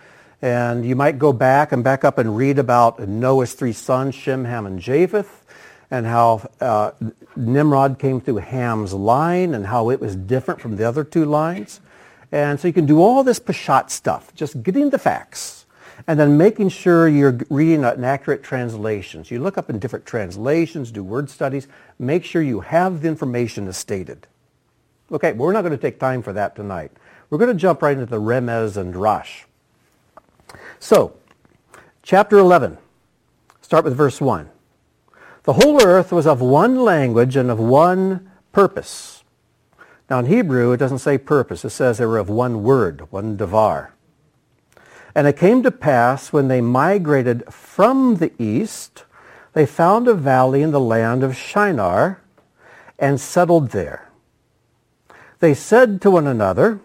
And you might go back and back up and read about Noah's three sons, Shem, Ham, and Japheth, and how uh, Nimrod came through Ham's line and how it was different from the other two lines. And so you can do all this Peshat stuff, just getting the facts and then making sure you're reading an accurate translation. So you look up in different translations, do word studies, make sure you have the information as stated. Okay, but we're not going to take time for that tonight. We're going to jump right into the Remez and Drash. So, chapter 11, start with verse 1. The whole earth was of one language and of one purpose. Now in Hebrew, it doesn't say purpose. It says they were of one word, one devar. And it came to pass when they migrated from the east, they found a valley in the land of Shinar and settled there. They said to one another,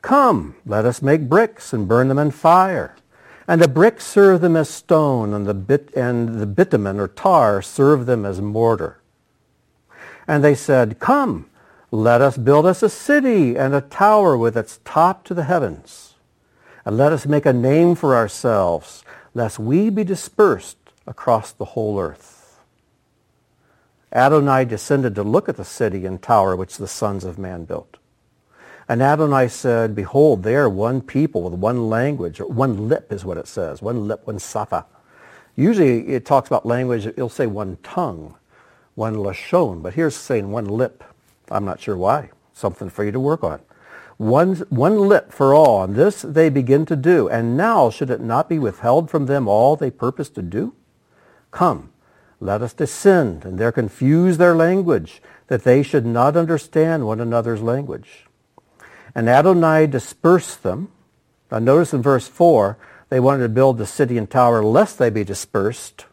Come, let us make bricks and burn them in fire. And the bricks serve them as stone, and the, bit, and the bitumen or tar serve them as mortar. And they said, Come, let us build us a city and a tower with its top to the heavens. And let us make a name for ourselves, lest we be dispersed across the whole earth. Adonai descended to look at the city and tower which the sons of man built. And Adonai said, Behold, they are one people with one language, or one lip is what it says, one lip, one safa. Usually it talks about language, it'll say one tongue, one lashon, but here's saying one lip. I'm not sure why. Something for you to work on. One, one lip for all, and this they begin to do. And now should it not be withheld from them all they purpose to do? Come, let us descend, and there confuse their language, that they should not understand one another's language. And Adonai dispersed them. Now notice in verse 4, they wanted to build the city and tower lest they be dispersed.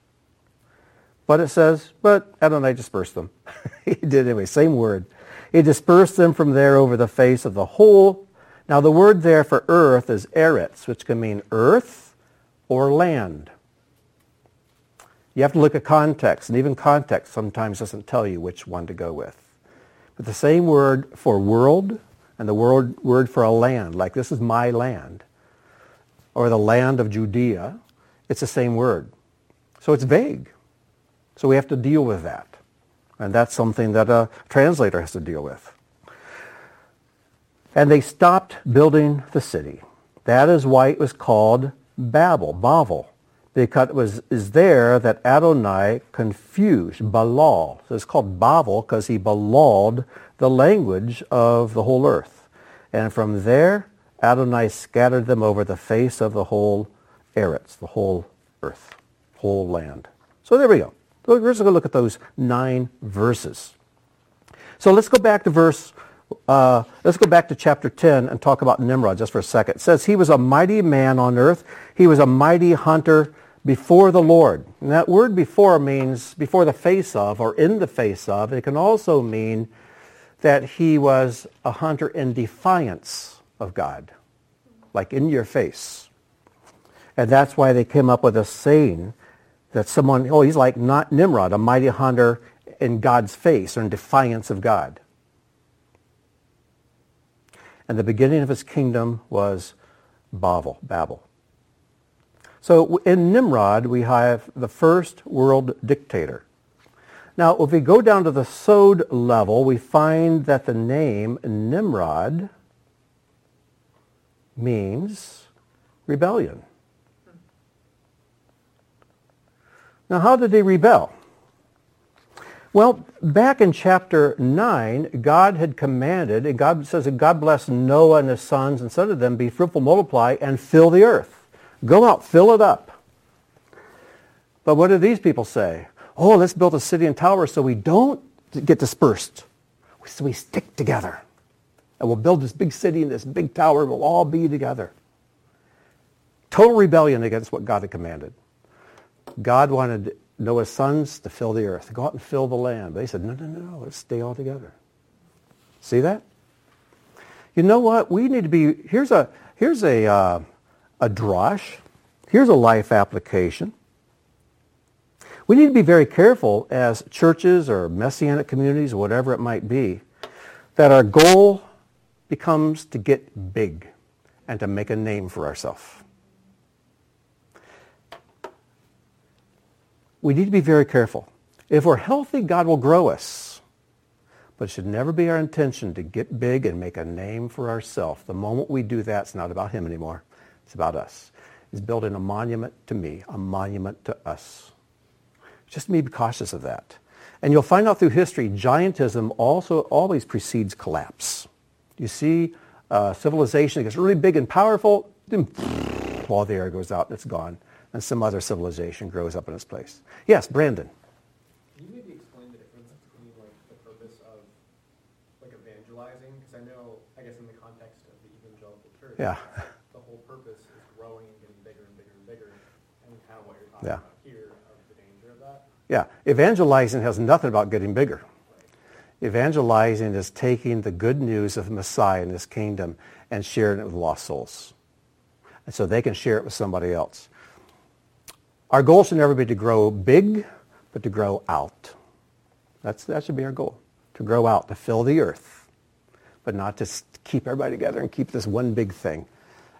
But it says, but Adonai dispersed them. he did anyway, same word. He dispersed them from there over the face of the whole. Now the word there for earth is eretz, which can mean earth or land. You have to look at context, and even context sometimes doesn't tell you which one to go with. But the same word for world and the word, word for a land, like this is my land, or the land of Judea, it's the same word. So it's vague. So we have to deal with that. And that's something that a translator has to deal with. And they stopped building the city. That is why it was called Babel, Bavel, because it was is there that Adonai confused, Balal. So it's called Bavel because he balalled the language of the whole earth. And from there, Adonai scattered them over the face of the whole Eretz, the whole earth, whole land. So there we go. To look at those nine verses. So let's go back to verse, uh, let's go back to chapter 10 and talk about Nimrod just for a second. It says, he was a mighty man on earth. He was a mighty hunter before the Lord. And that word before means before the face of or in the face of. It can also mean that he was a hunter in defiance of God, like in your face. And that's why they came up with a saying that someone, oh, he's like not Nimrod, a mighty hunter in God's face or in defiance of God. And the beginning of his kingdom was Babel, Babel. So in Nimrod, we have the first world dictator. Now, if we go down to the Sod level, we find that the name Nimrod means rebellion. Now, how did they rebel? Well, back in chapter 9, God had commanded, and God says that God blessed Noah and his sons and said to them, be fruitful, multiply, and fill the earth. Go out, fill it up. But what do these people say? Oh, let's build a city and tower so we don't get dispersed. So we stick together. And we'll build this big city and this big tower. And we'll all be together. Total rebellion against what God had commanded. God wanted Noah's sons to fill the earth. Go out and fill the land. But they said, no, no, no, let's stay all together. See that? You know what? We need to be, here's a, here's a, uh, a drosh. Here's a life application. We need to be very careful as churches or messianic communities or whatever it might be that our goal becomes to get big and to make a name for ourselves. We need to be very careful. If we're healthy, God will grow us. But it should never be our intention to get big and make a name for ourselves. The moment we do that, it's not about him anymore. It's about us. It's building a monument to me, a monument to us. Just be cautious of that. And you'll find out through history, giantism also always precedes collapse. You see uh, civilization gets really big and powerful, then all the air goes out and it's gone. And some other civilization grows up in its place. Yes, Brandon. Can you maybe explain the difference between like the purpose of like evangelizing? Because I know, I guess in the context of the evangelical church, Yeah. the whole purpose is growing and getting bigger and bigger and bigger, and kind of what you're talking Yeah. about here of the danger of that. Yeah, evangelizing has nothing about getting bigger. Evangelizing is taking the good news of Messiah and his kingdom and sharing it with lost souls. And so they can share it with somebody else. Our goal should never be to grow big, but to grow out. That's, that should be our goal, to grow out, to fill the earth, but not to keep everybody together and keep this one big thing.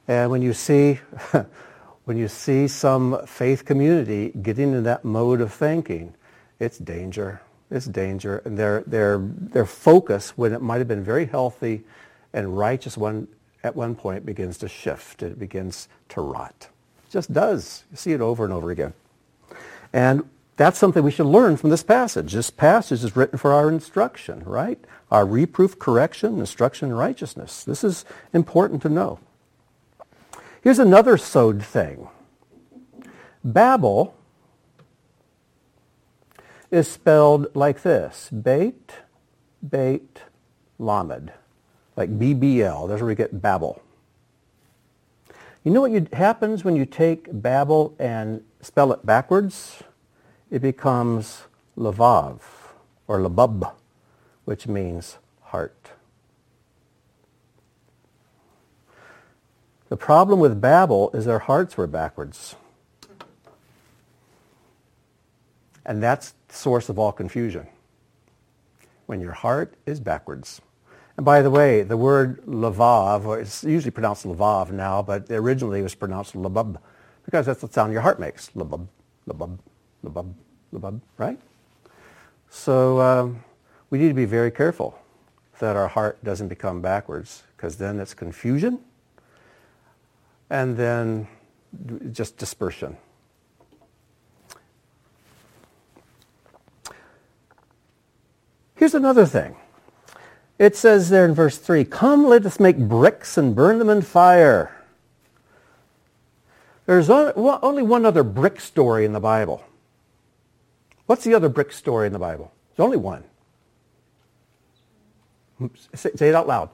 And when you see, when you see some faith community getting in that mode of thinking, it's danger. It's danger. And their, their, their focus, when it might have been very healthy and righteous one, at one point, begins to shift. It begins to rot. Just does. You see it over and over again. And that's something we should learn from this passage. This passage is written for our instruction, right? Our reproof, correction, instruction, and righteousness. This is important to know. Here's another sod thing. Babel is spelled like this. Beit, beit, lamed. Like BBL. That's where we get Babel. You know what you, happens when you take Babel and spell it backwards? It becomes Lavav or Labub, which means heart. The problem with Babel is their hearts were backwards. And that's the source of all confusion. When your heart is backwards. And by the way, the word lavav, or it's usually pronounced lavav now, but originally it was pronounced labub, because that's the sound your heart makes. Labub, labub, labub, labub, right? So um, we need to be very careful that our heart doesn't become backwards, because then it's confusion, and then just dispersion. Here's another thing. It says there in verse 3, Come, let us make bricks and burn them in fire. There's only one other brick story in the Bible. What's the other brick story in the Bible? There's only one. Oops, Say, say it out loud.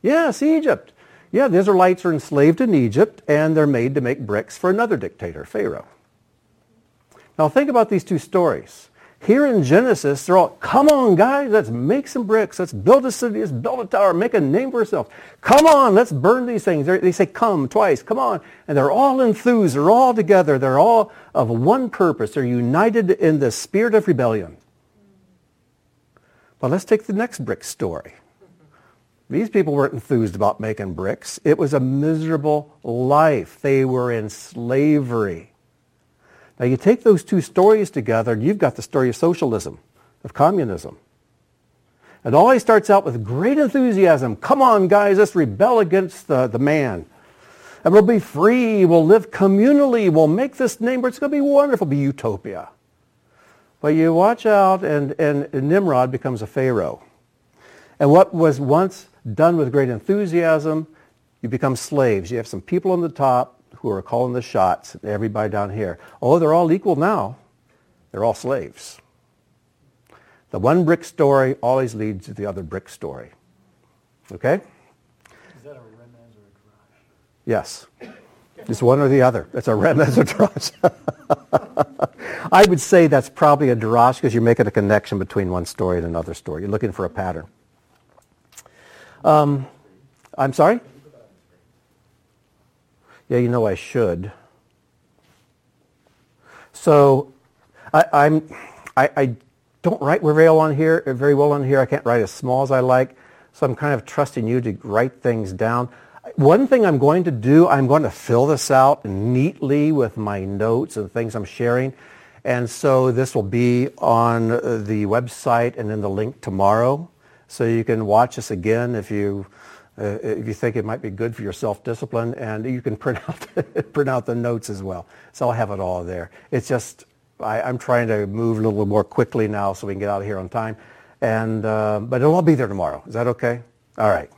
Yes, Egypt. Yeah, the Israelites are enslaved in Egypt, and they're made to make bricks for another dictator, Pharaoh. Now think about these two stories. Here in Genesis, they're all, come on, guys, let's make some bricks. Let's build a city. Let's build a tower. Make a name for ourselves. Come on, let's burn these things. They're, they say come twice. Come on. And they're all enthused. They're all together. They're all of one purpose. They're united in the spirit of rebellion. But let's take the next brick story. These people weren't enthused about making bricks. It was a miserable life. They were in slavery. Now you take those two stories together and you've got the story of socialism, of communism. It always starts out with great enthusiasm. Come on, guys, let's rebel against the, the man. And we'll be free. We'll live communally. We'll make this name. It's going to be wonderful. It'll be utopia. But you watch out, and, and Nimrod becomes a Pharaoh. And what was once done with great enthusiasm, you become slaves. You have some people on the top who are calling the shots, everybody down here. Oh, they're all equal now. They're all slaves. The one brick story always leads to the other brick story. Okay? Is that a remez or a drash? Yes. It's one or the other. It's a remez or drash. I would say that's probably a drash because you're making a connection between one story and another story. You're looking for a pattern. Um, I'm sorry? Yeah, you know I should. So I, I'm, I, I don't write very well on here. Very well on here. I can't write as small as I like. So I'm kind of trusting you to write things down. One thing I'm going to do, I'm going to fill this out neatly with my notes and things I'm sharing. And so this will be on the website and then the link tomorrow. So you can watch this again if you, uh, if you think it might be good for your self-discipline. And you can print out, print out the notes as well. So I'll have it all there. It's just, I, I'm trying to move a little more quickly now so we can get out of here on time. And, uh, but it'll all be there tomorrow. Is that okay? All right.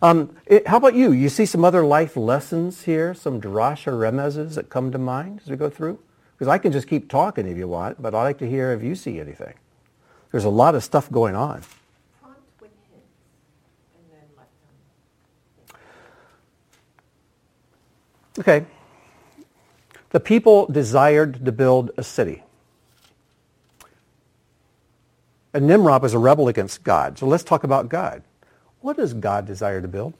Um, it, how about you? You see some other life lessons here, some drasha remezes that come to mind as we go through? Because I can just keep talking if you want, but I'd like to hear if you see anything. There's a lot of stuff going on. Prompt with hints and then let them. Okay. The people desired to build a city. And Nimrod was a rebel against God. So let's talk about God. What does God desire to build?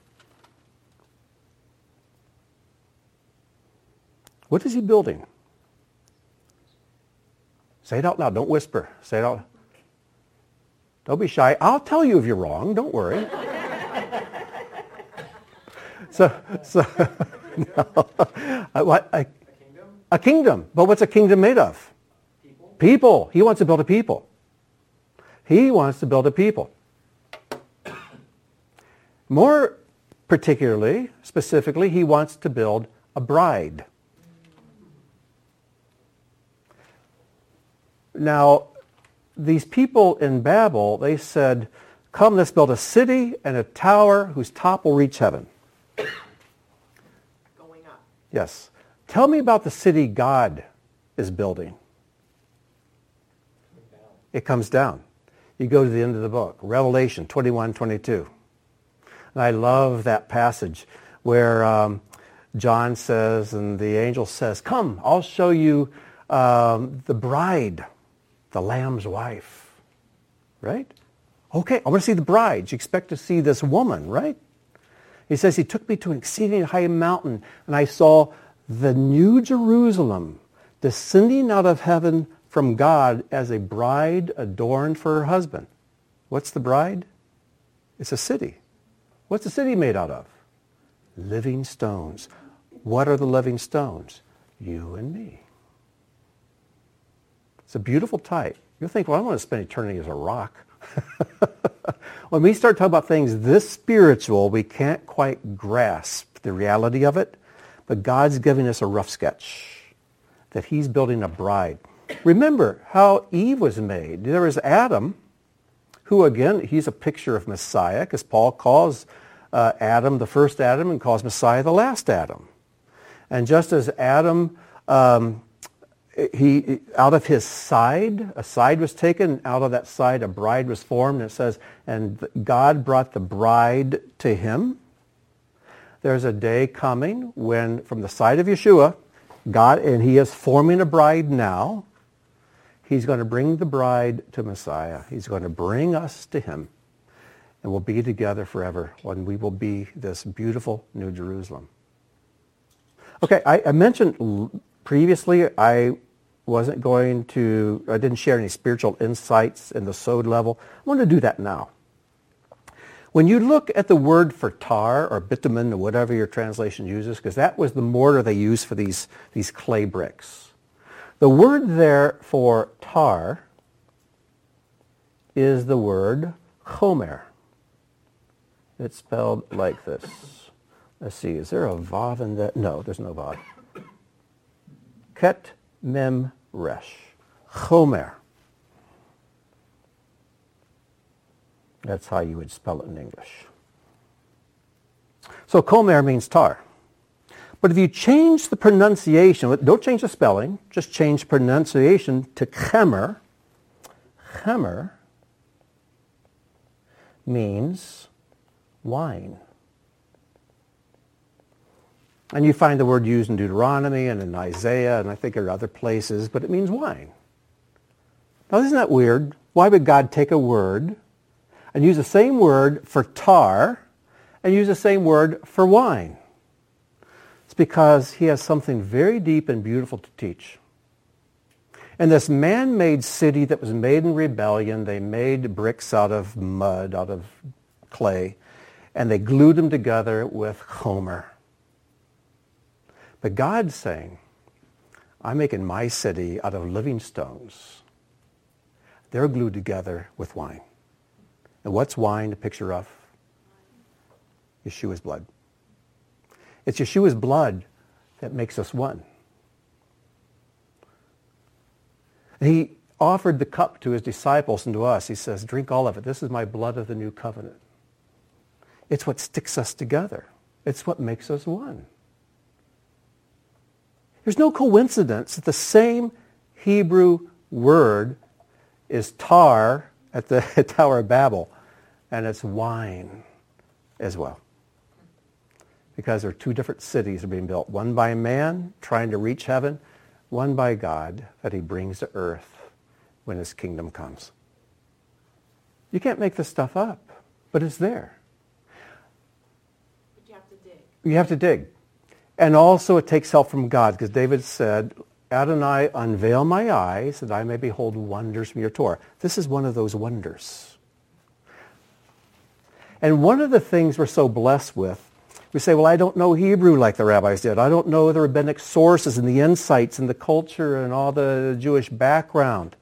What is he building? Say it out loud. Don't whisper. Say it out. Don't be shy. I'll tell you if you're wrong. Don't worry. so, so no. Uh, what, a, A kingdom? a kingdom. But what's a kingdom made of? People? People. He wants to build a people. He wants to build a people. More particularly, specifically, he wants to build a bride. Now, these people in Babel, they said, come, let's build a city and a tower whose top will reach heaven. Yes. Tell me about the city God is building. It comes down. You go to the end of the book, Revelation 21, 22. And I love that passage where um, John says, and the angel says, come, I'll show you um, the bride, the Lamb's wife. Right? Okay, I want to see the bride. You expect to see this woman, right? He says, he took me to an exceeding high mountain, and I saw the new Jerusalem descending out of heaven from God as a bride adorned for her husband. What's the bride? It's a city. What's the city made out of? Living stones. What are the living stones? You and me. It's a beautiful type. You'll think, well, I want to spend eternity as a rock. when we start talking about things this spiritual, we can't quite grasp the reality of it. But God's giving us a rough sketch that he's building a bride. Remember how Eve was made. There was Adam, who again, he's a picture of Messiah, because Paul calls uh, Adam the first Adam and calls Messiah the last Adam. And just as Adam, um, he out of his side, a side was taken, out of that side a bride was formed, and it says, and God brought the bride to him. There's a day coming when from the side of Yeshua, God, and he is forming a bride now, He's going to bring the bride to Messiah. He's going to bring us to him. And we'll be together forever when we will be this beautiful New Jerusalem. Okay, I, I mentioned previously I wasn't going to, I didn't share any spiritual insights in the sod level. I want to do that now. When you look at the word for tar or bitumen or whatever your translation uses, because that was the mortar they used for these, these clay bricks. The word there for tar is the word chomer. It's spelled like this. Let's see, is there a vav in that? No, there's no vav. Ket mem resh. Chomer. That's how you would spell it in English. So Chomer means tar. But if you change the pronunciation, don't change the spelling, just change pronunciation to chemer, chemer means wine. And you find the word used in Deuteronomy and in Isaiah and I think there are other places, but it means wine. Now isn't that weird? Why would God take a word and use the same word for tar and use the same word for wine? It's because he has something very deep and beautiful to teach. In this man-made city that was made in rebellion, they made bricks out of mud, out of clay, and they glued them together with Chomer. But God's saying, I'm making my city out of living stones. They're glued together with wine. And what's wine a picture of? Yeshua's blood. It's Yeshua's blood that makes us one. He offered the cup to his disciples and to us. He says, drink all of it. This is my blood of the new covenant. It's what sticks us together. It's what makes us one. There's no coincidence that the same Hebrew word is tar at the Tower of Babel, and it's wine as well. Because there are two different cities are being built, one by man trying to reach heaven, one by God that he brings to earth when his kingdom comes. You can't make this stuff up, but it's there. But you have to dig. You have to dig. And also it takes help from God because David said, Adonai, unveil my eyes that I may behold wonders from your Torah. This is one of those wonders. And one of the things we're so blessed with, we say, well, I don't know Hebrew like the rabbis did. I don't know the rabbinic sources and the insights and the culture and all the Jewish background.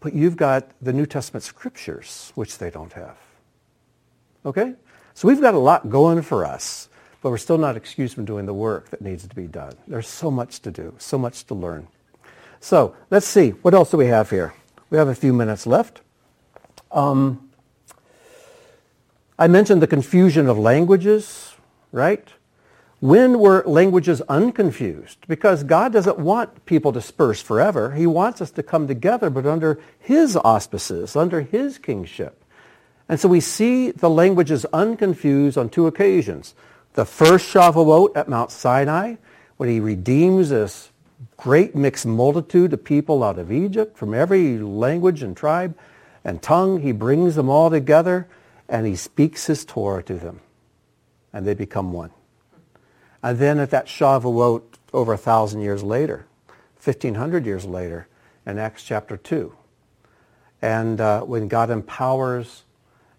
But you've got the New Testament scriptures, which they don't have. Okay? So we've got a lot going for us but we're still not excused from doing the work that needs to be done. There's so much to do, so much to learn. So let's see. What else do we have here? We have a few minutes left. Um, I mentioned the confusion of languages, right? When were languages unconfused? Because God doesn't want people dispersed forever. He wants us to come together, but under his auspices, under his kingship. And so we see the languages unconfused on two occasions. The first Shavuot at Mount Sinai, when he redeems this great mixed multitude of people out of Egypt from every language and tribe and tongue, he brings them all together and he speaks his Torah to them. And they become one. And then at that Shavuot over a thousand years later, 1500 years later, in Acts chapter 2, and uh, when God empowers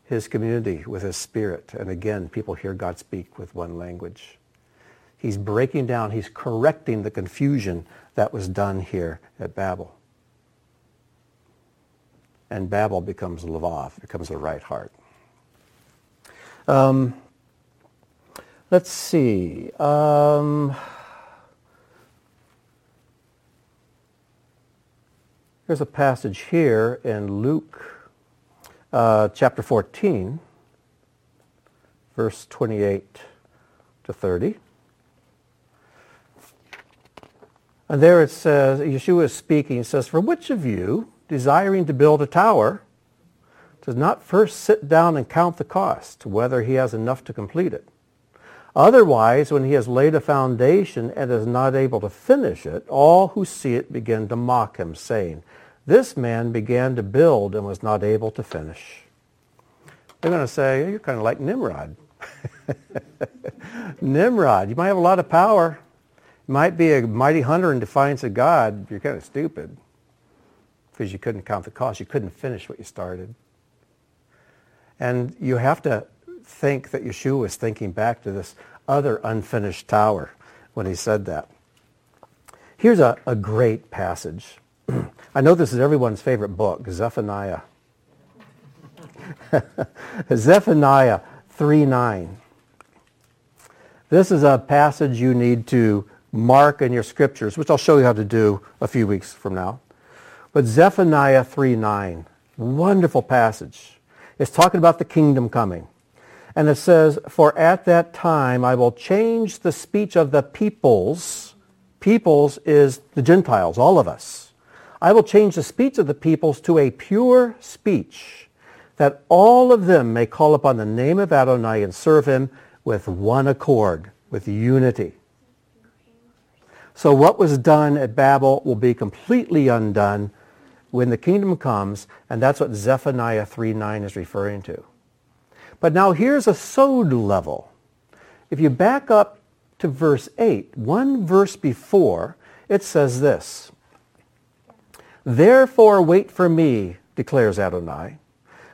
his community with his spirit. And again, people hear God speak with one language. He's breaking down, he's correcting the confusion that was done here at Babel. And Babel becomes Lavav, becomes the right heart. Um, let's see. Um, there's a passage here in Luke uh, chapter 14, verse 28 to 30. And there it says, Yeshua is speaking, he says, For which of you, desiring to build a tower, does not first sit down and count the cost, whether he has enough to complete it? Otherwise, when he has laid a foundation and is not able to finish it, all who see it begin to mock him, saying, this man began to build and was not able to finish. They're going to say, oh, you're kind of like Nimrod. Nimrod, you might have a lot of power. You might be a mighty hunter in defiance of God. You're kind of stupid because you couldn't count the cost. You couldn't finish what you started. And you have to think that Yeshua was thinking back to this other unfinished tower when he said that. Here's a, a great passage I know this is everyone's favorite book, Zephaniah. Zephaniah 3.9. This is a passage you need to mark in your scriptures, which I'll show you how to do a few weeks from now, But Zephaniah 3.9, wonderful passage. It's talking about the kingdom coming. And it says, For at that time I will change the speech of the peoples. Peoples is the Gentiles, all of us. I will change the speech of the peoples to a pure speech, that all of them may call upon the name of Adonai and serve him with one accord, with unity. So what was done at Babel will be completely undone when the kingdom comes, and that's what Zephaniah 3.9 is referring to. But now here's a sod level. If you back up to verse 8, one verse before, it says this. Therefore wait for me, declares Adonai,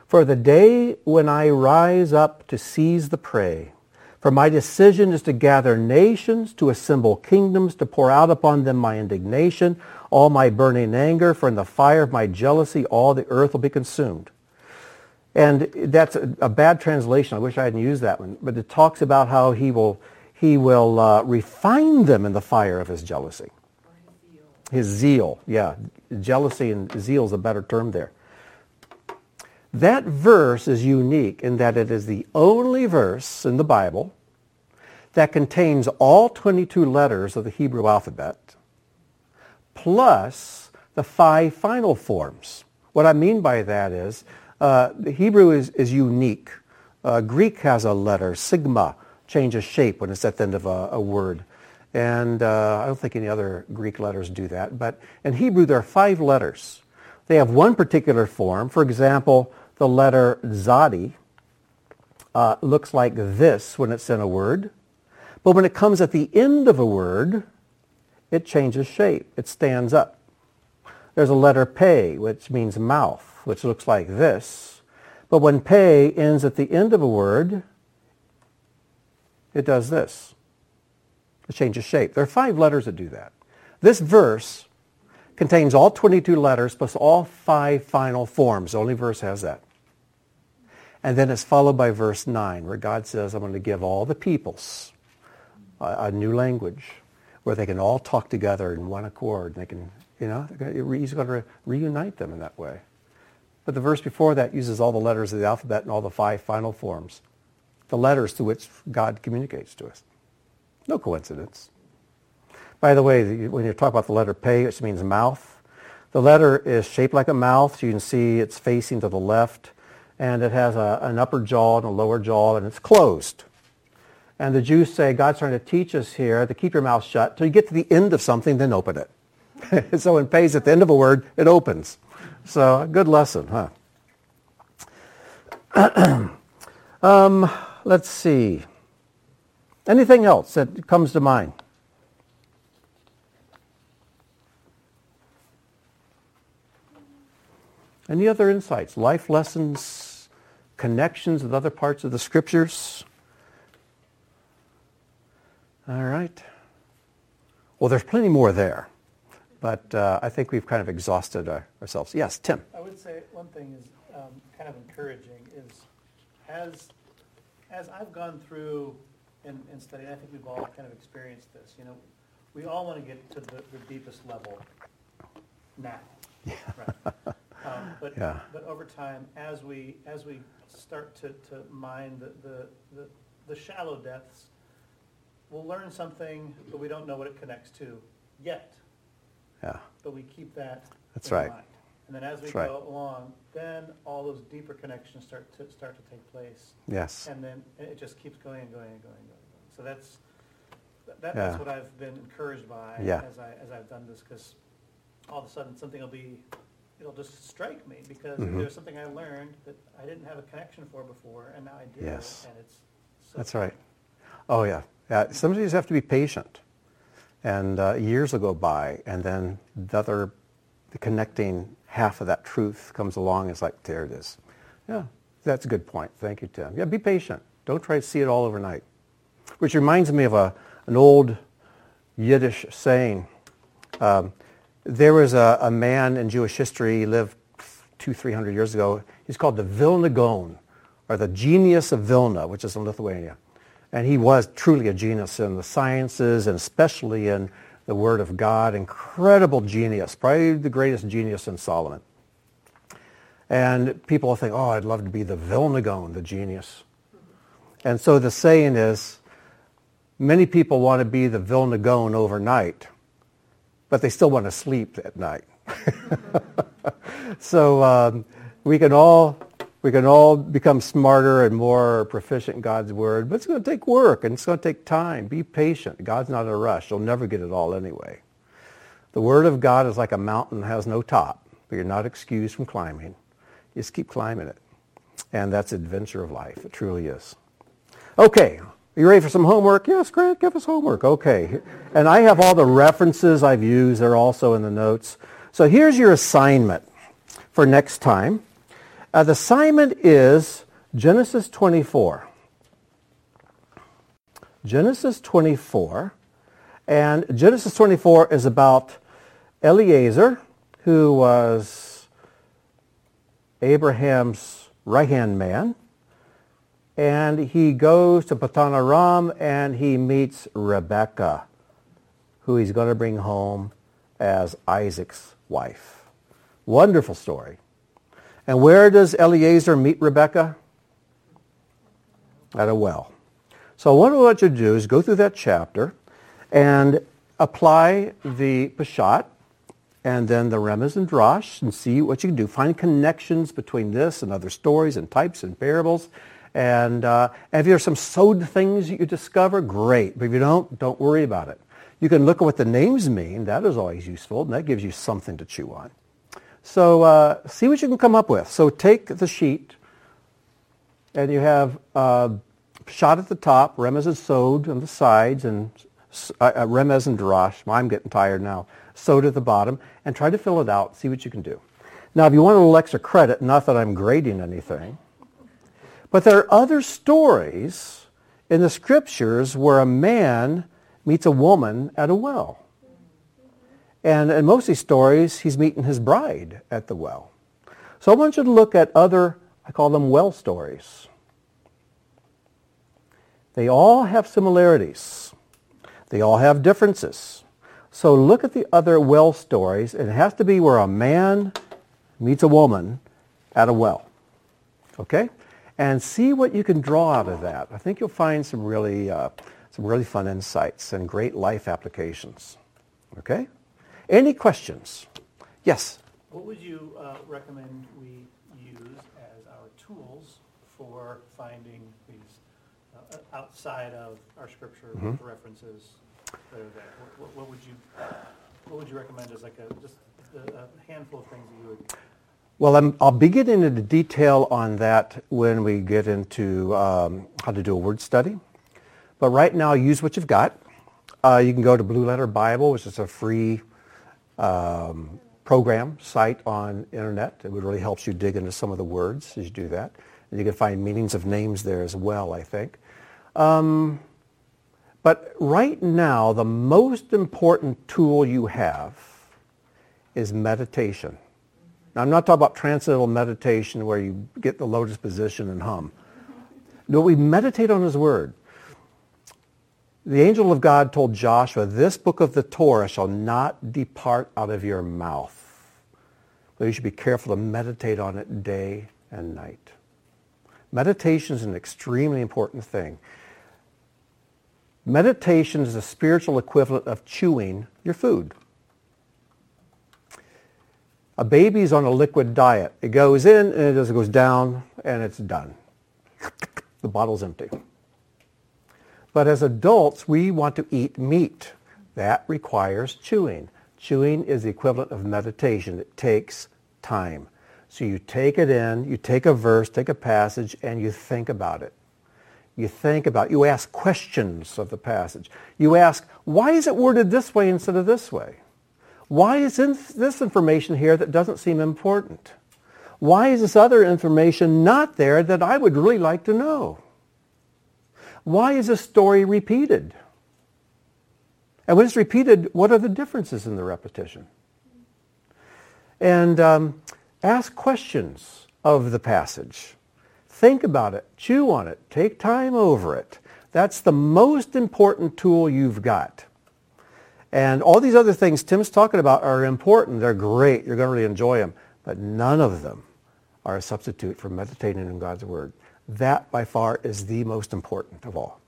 for the day when I rise up to seize the prey. For my decision is to gather nations, to assemble kingdoms, to pour out upon them my indignation, all my burning anger, for in the fire of my jealousy all the earth will be consumed. And that's a, a bad translation. I wish I hadn't used that one. But it talks about how he will, he will uh, refine them in the fire of his jealousy. His zeal, yeah. Jealousy and zeal is a better term there. That verse is unique in that it is the only verse in the Bible that contains all 22 letters of the Hebrew alphabet plus the five final forms. What I mean by that is uh, the Hebrew is, is unique. Uh, Greek has a letter, sigma, changes shape when it's at the end of a, a word. And uh, I don't think any other Greek letters do that. But in Hebrew, there are five letters. They have one particular form. For example, the letter zadi uh, looks like this when it's in a word. But when it comes at the end of a word, it changes shape. It stands up. There's a letter pei, which means mouth which looks like this. But when pei ends at the end of a word, it does this. It changes shape. There are five letters that do that. This verse contains all 22 letters plus all five final forms. The only verse has that. And then it's followed by verse 9 where God says, I'm going to give all the peoples a, a new language where they can all talk together in one accord. They can, you know, he's going to reunite them in that way. But the verse before that uses all the letters of the alphabet and all the five final forms, the letters through which God communicates to us. No coincidence. By the way, when you talk about the letter pei, which means mouth, the letter is shaped like a mouth. So you can see it's facing to the left, and it has a, an upper jaw and a lower jaw, and it's closed. And the Jews say, God's trying to teach us here to keep your mouth shut till you get to the end of something, then open it. so when pei's at the end of a word, it opens. So good lesson, huh? um, let's see. Anything else that comes to mind? Any other insights? Life lessons, connections with other parts of the scriptures? All right. Well, there's plenty more there. But uh, I think we've kind of exhausted our, ourselves. Yes, Tim. I would say one thing is um, kind of encouraging is as as I've gone through and, and I think we've all kind of experienced this. You know, we all want to get to the, the deepest level now, yeah. right? Um, but yeah. but over time, as we as we start to, to mine the, the, the, the shallow depths, we'll learn something, but we don't know what it connects to yet. Yeah. But we keep that That's in right. mind. And then as we That's right. go along, then all those deeper connections start to start to take place. Yes. And then it just keeps going and going and going and going. So that's that, Yeah. that's what I've been encouraged by Yeah. as I as I've done this because all of a sudden something will be it'll just strike me because Mhm. there's something I learned that I didn't have a connection for before and now I do Yes. and it's so That's right. Oh, yeah. yeah. Sometimes you just have to be patient. And uh, years will go by, and then the other, the connecting half of that truth comes along. It's like, there it is. Yeah, that's a good point. Thank you, Tim. Yeah, be patient. Don't try to see it all overnight. Which reminds me of a, an old Yiddish saying. Um, there was a, a man in Jewish history, he lived two, three hundred years ago. He's called the Vilna Gaon, or the genius of Vilna, which is in Lithuania. And he was truly a genius in the sciences and especially in the Word of God, incredible genius, probably the greatest genius in Solomon. And people think, oh, I'd love to be the Vilna Gaon, the genius. And so the saying is, many people want to be the Vilna Gaon overnight, but they still want to sleep at night. so um, we can all we can all become smarter and more proficient in God's word, but it's going to take work and it's going to take time. Be patient. God's not in a rush. You'll never get it all anyway. The word of God is like a mountain that has no top, but you're not excused from climbing. You just keep climbing it. And that's adventure of life. It truly is. Okay. You ready for some homework? Yes, Grant, give us homework. Okay. And I have all the references I've used. They're also in the notes. So here's your assignment for next time. Uh, the assignment is Genesis 24. Genesis 24. And Genesis 24 is about Eliezer, who was Abraham's right-hand man. And he goes to Padan Aram and he meets Rebekah, who he's going to bring home as Isaac's wife. Wonderful story. And where does Eliezer meet Rebecca? At a well. So what I want you to do is go through that chapter and apply the Peshat and then the Remez and Drash and see what you can do. Find connections between this and other stories and types and parables. And, uh, and if there's some sod things that you discover, great. But if you don't, don't worry about it. You can look at what the names mean. That is always useful, and that gives you something to chew on. So uh, see what you can come up with. So take the sheet, and you have uh, shot at the top, remez and sod on the sides, and uh, uh, remez and drash. I'm getting tired now. Sod at the bottom, and try to fill it out. See what you can do. Now, if you want a little extra credit, not that I'm grading anything, but there are other stories in the scriptures where a man meets a woman at a well. And in most of these stories, he's meeting his bride at the well. So I want you to look at other, I call them well stories. They all have similarities. They all have differences. So look at the other well stories. It has to be where a man meets a woman at a well. Okay? And see what you can draw out of that. I think you'll find some really, uh, some really fun insights and great life applications. Okay? Any questions? Yes? What would you uh, recommend we use as our tools for finding these uh, outside of our scripture mm-hmm. references that are there? What, what, what, would you what would you recommend as like a just a, handful of things that you would? Well, i will be getting into detail on that when we get into um, how to do a word study. But right now, use what you've got. Uh, you can go to Blue Letter Bible, which is a free um, program site on internet. It really helps you dig into some of the words as you do that. And you can find meanings of names there as well, I think. Um, but right now, the most important tool you have is meditation. Now, I'm not talking about transcendental meditation where you get the lotus position and hum. No, we meditate on his word the angel of God told Joshua, this book of the Torah shall not depart out of your mouth. But you should be careful to meditate on it day and night. Meditation is an extremely important thing. Meditation is the spiritual equivalent of chewing your food. A baby's on a liquid diet. It goes in and it goes down and it's done. The bottle's empty. But as adults, we want to eat meat. That requires chewing. Chewing is the equivalent of meditation. It takes time. So you take it in, you take a verse, take a passage, and you think about it. You think about. You ask questions of the passage. You ask, why is it worded this way instead of this way? Why is this information here that doesn't seem important? Why is this other information not there that I would really like to know? Why is a story repeated? And when it's repeated, what are the differences in the repetition? And um, ask questions of the passage. Think about it. Chew on it. Take time over it. That's the most important tool you've got. And all these other things Tim's talking about are important. They're great. You're going to really enjoy them. But none of them are a substitute for meditating in God's Word. That by far is the most important of all.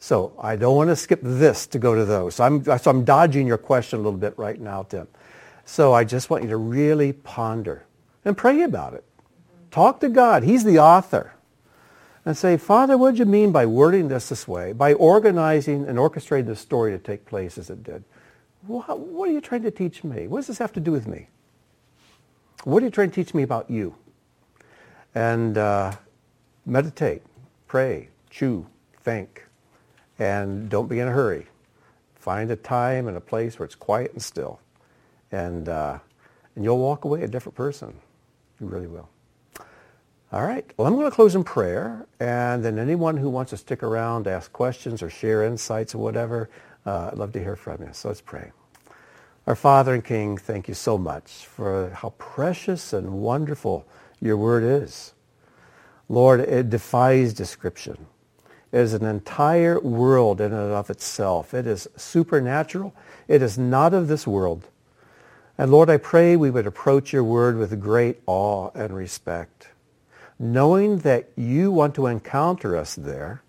So I don't want to skip this to go to those. So I'm, so I'm dodging your question a little bit right now, Tim. So I just want you to really ponder and pray about it. Talk to God. He's the author. And say, Father, what did you mean by wording this this way, by organizing and orchestrating the story to take place as it did? What, what are you trying to teach me? What does this have to do with me? What are you trying to teach me about you? And uh, meditate, pray, chew, think, and don't be in a hurry. Find a time and a place where it's quiet and still, and uh, and you'll walk away a different person. You really will. All right. Well, I'm going to close in prayer, and then anyone who wants to stick around, ask questions, or share insights or whatever, uh, I'd love to hear from you. So let's pray. Our Father and King, thank you so much for how precious and wonderful your word is. Lord, it defies description. It is an entire world in and of itself. It is supernatural. It is not of this world. And Lord, I pray we would approach your word with great awe and respect, knowing that you want to encounter us there,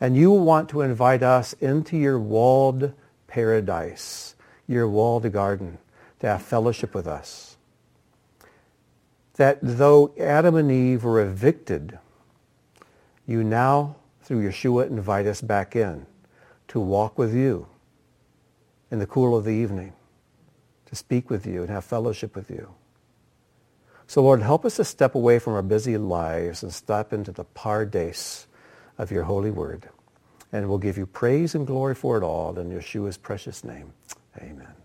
and you want to invite us into your walled paradise, your walled garden, to have fellowship with us. That though Adam and Eve were evicted, you now, through Yeshua, invite us back in to walk with you in the cool of the evening to speak with you and have fellowship with you. So Lord, help us to step away from our busy lives and step into the pardes of your holy word. And we'll give you praise and glory for it all in Yeshua's precious name. Amen.